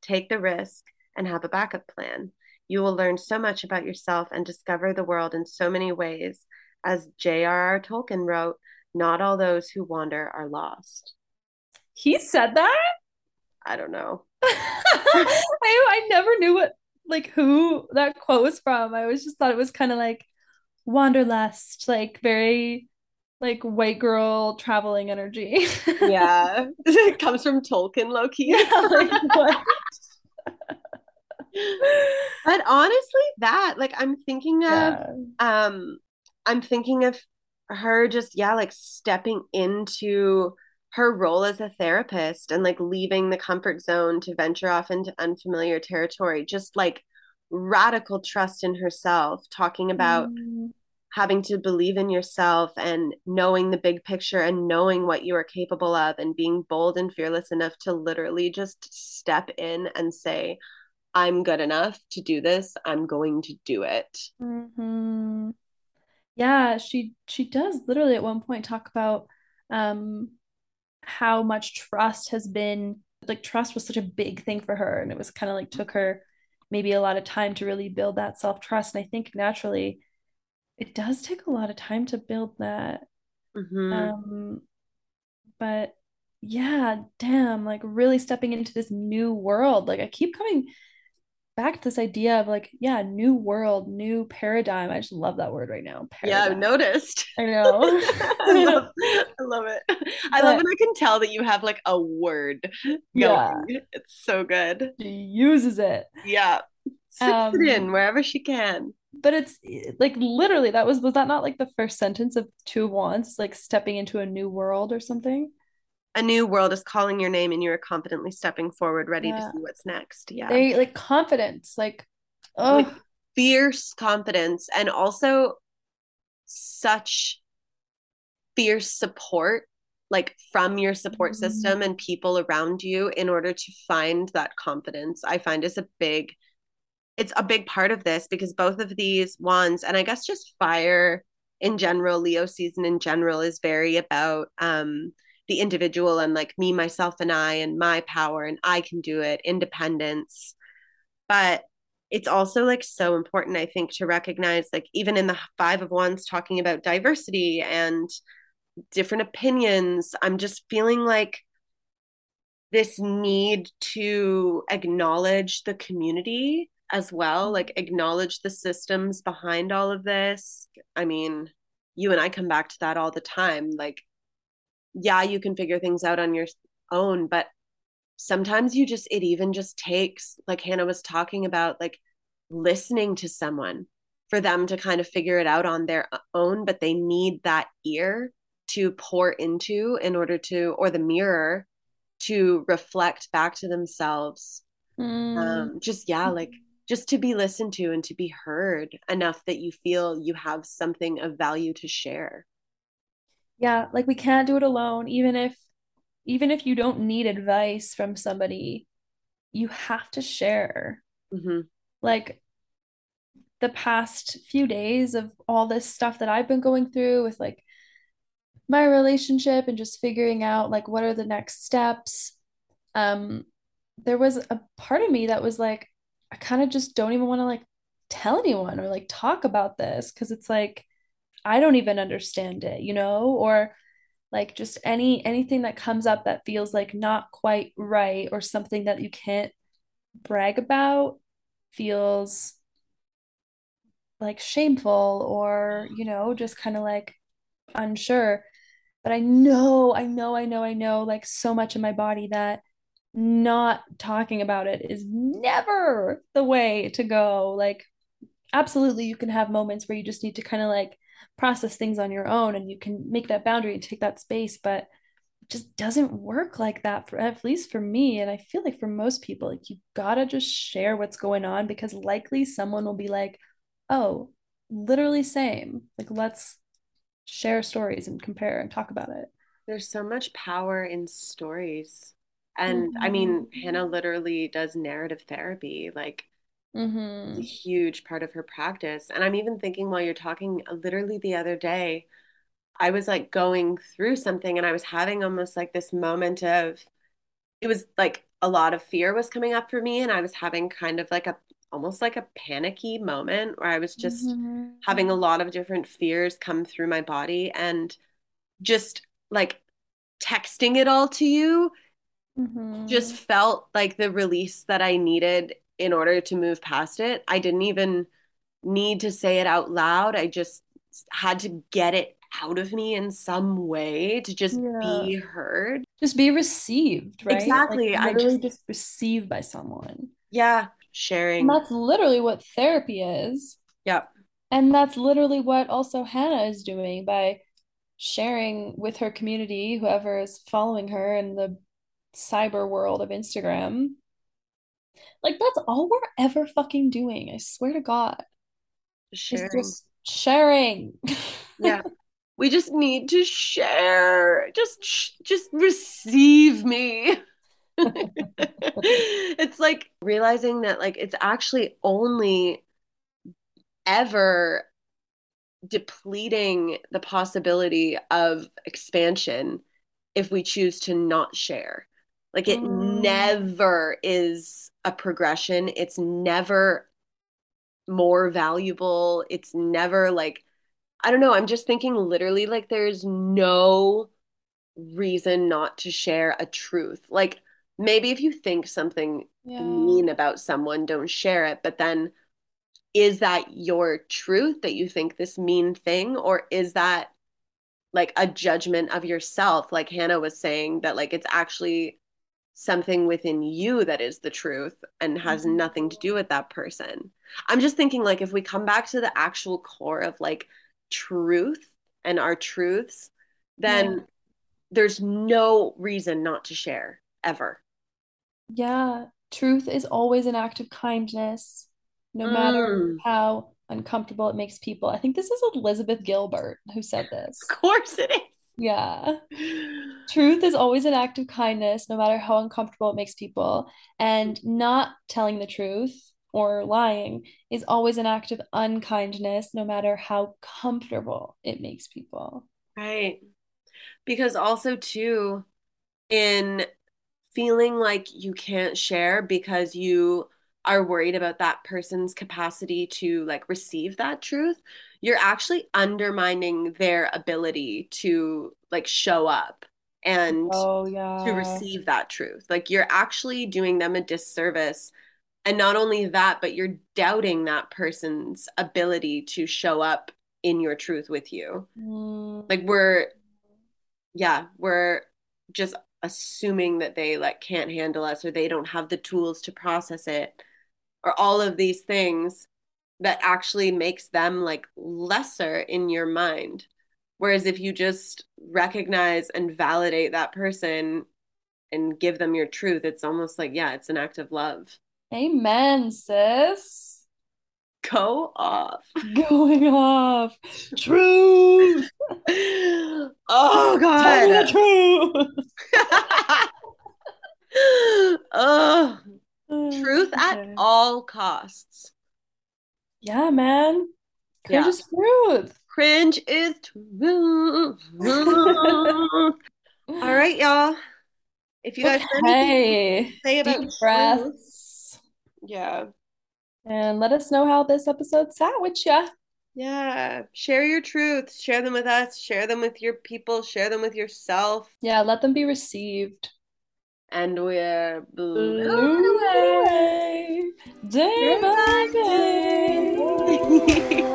Take the risk and have a backup plan. You will learn so much about yourself and discover the world in so many ways. As J.R.R. Tolkien wrote, not all those who wander are lost. he said that I don't know. I I never knew what like who that quote was from. I always just thought it was kind of like wanderlust, like very like white girl traveling energy. Yeah, it comes from Tolkien, lowkey. Yeah, like. But honestly, that like I'm thinking of Yeah. um I'm thinking of her just yeah like stepping into her role as a therapist and like leaving the comfort zone to venture off into unfamiliar territory just like radical trust in herself talking about Mm, having to believe in yourself and knowing the big picture and knowing what you are capable of and being bold and fearless enough to literally just step in and say I'm good enough to do this. I'm going to do it. Mhm. Yeah, she she does literally at one point talk about um how much trust has been like trust was such a big thing for her and it was kind of like took her maybe a lot of time to really build that self-trust. And I think naturally it does take a lot of time to build that Mhm. um but yeah damn like really stepping into this new world like I keep coming back to this idea of like yeah new world new paradigm I just love that word right now Yeah, I've noticed. I know I love, I love it. I love But- when I can tell that you have like a word Yeah. going. It's so good. she uses it Yeah. Six Um, it in wherever she can. But it's like literally that was was that not like the first sentence of two of wands like stepping into a new world or something A new world is calling your name and you are confidently stepping forward, ready Yeah. to see what's next. Yeah. they like confidence like oh Like, fierce confidence and also such fierce support like from your support Mhm. system and people around you in order to find that confidence i find is a big it's a big part of this because both of these wands and i guess just fire in general leo season in general is very about um the individual and like me myself and i and my power and i can do it independence. But it's also like so important i think to recognize like even in the five of wands talking about diversity and different opinions i'm just feeling like this need to acknowledge the community as well like acknowledge the systems behind all of this. I mean you and i come back to that all the time like yeah you can figure things out on your own but sometimes you just it even just takes like hannah was talking about like listening to someone for them to kind of figure it out on their own but they need that ear to pour into in order to or the mirror to reflect back to themselves. Mm, um just yeah like just to be listened to and to be heard enough that you feel you have something of value to share yeah like we can't do it alone even if even if you don't need advice from somebody, you have to share. hmm Like the past few days of all this stuff that I've been going through with like my relationship and just figuring out like what are the next steps. Um, there was a part of me that was like, I kind of just don't even want to like tell anyone or like talk about this because it's like I don't even understand it, you know, or like just any anything that comes up that feels like not quite right or something that you can't brag about feels like shameful or, you know, just kind of like unsure. But I know, I know, I know, I know like so much in my body that not talking about it is never the way to go. Like, absolutely, you can have moments where you just need to kind of like process things on your own and you can make that boundary and take that space. But it just doesn't work like that for at least for me. And I feel like for most people, like you gotta just share what's going on because likely someone will be like, oh, literally same. Like, let's share stories and compare and talk about it. There's so much power in stories. And I mean, Hannah Mm-hmm. literally does narrative therapy. Like, a Mm-hmm. huge part of her practice. And I'm even thinking while you're talking, uh, literally the other day, I was like going through something and I was having almost like this moment of, it was like a lot of fear was coming up for me. And I was having kind of like a, almost like a panicky moment where I was just having a Mm-hmm. lot of different fears come through my body and just like texting it all to you just Mm-hmm. felt like the release that I needed in order to move past it. I didn't even need to say it out loud. I just had to get it out of me in some way to just Yeah. be heard. Just be received, right? Like Exactly. I just, just received by someone. yeah, And sharing. that's literally what therapy is. Yep. And that's literally what also Hannah is doing by sharing with her community, whoever is following her and the cyber world of Instagram. Like that's all we're ever fucking doing. I swear to God. Sharing. just sharing. Yeah. We just need to share. Just, sh- just receive me. It's like realizing that like it's actually only ever depleting the possibility of expansion if we choose to not share. Like it Mm, never is a progression. It's never more valuable. It's never like, I don't know. I'm just thinking literally like there's no reason not to share a truth. Like maybe if you think something yeah. mean about someone, don't share it. But then is that your truth that you think this mean thing, or is that like a judgment of yourself? Like Hannah was saying, that like it's actually something within you that is the truth and has nothing to do with that person. I'm just thinking like if we come back to the actual core of like truth and our truths, Yeah. then there's no reason not to share ever. Yeah. Truth is always an act of kindness, no matter Mm, how uncomfortable it makes people. I think this is Elizabeth Gilbert who said this. of course it Yeah. Truth is always an act of kindness, no matter how uncomfortable it makes people. And not telling the truth or lying is always an act of unkindness, no matter how comfortable it makes people. Right. Because also too, in feeling like you can't share because you are worried about that person's capacity to like receive that truth, you're actually undermining their ability to like show up and Oh, to receive that truth. Like you're actually doing them a disservice. And not only that, but you're doubting that person's ability to show up in your truth with you. Mm, Like we're yeah, we're just assuming that they like can't handle us or they don't have the tools to process it or all of these things that actually makes them like lesser in your mind. Whereas if you just recognize and validate that person and give them your truth, it's almost like, yeah, it's an act of love. amen, sis. Go off. Going off. Truth. Oh Tell me God. the truth. oh, truth mm, at all costs. Yeah, man. Cringe Yeah. is truth. Cringe is truth. all right, y'all. If you guys Okay. say about Deep truth, yeah, And let us know how this episode sat with you. yeah, share your truths. Share them with us. Share them with your people. Share them with yourself. Yeah, let them be received. And we're blown away. away. Day by day. day.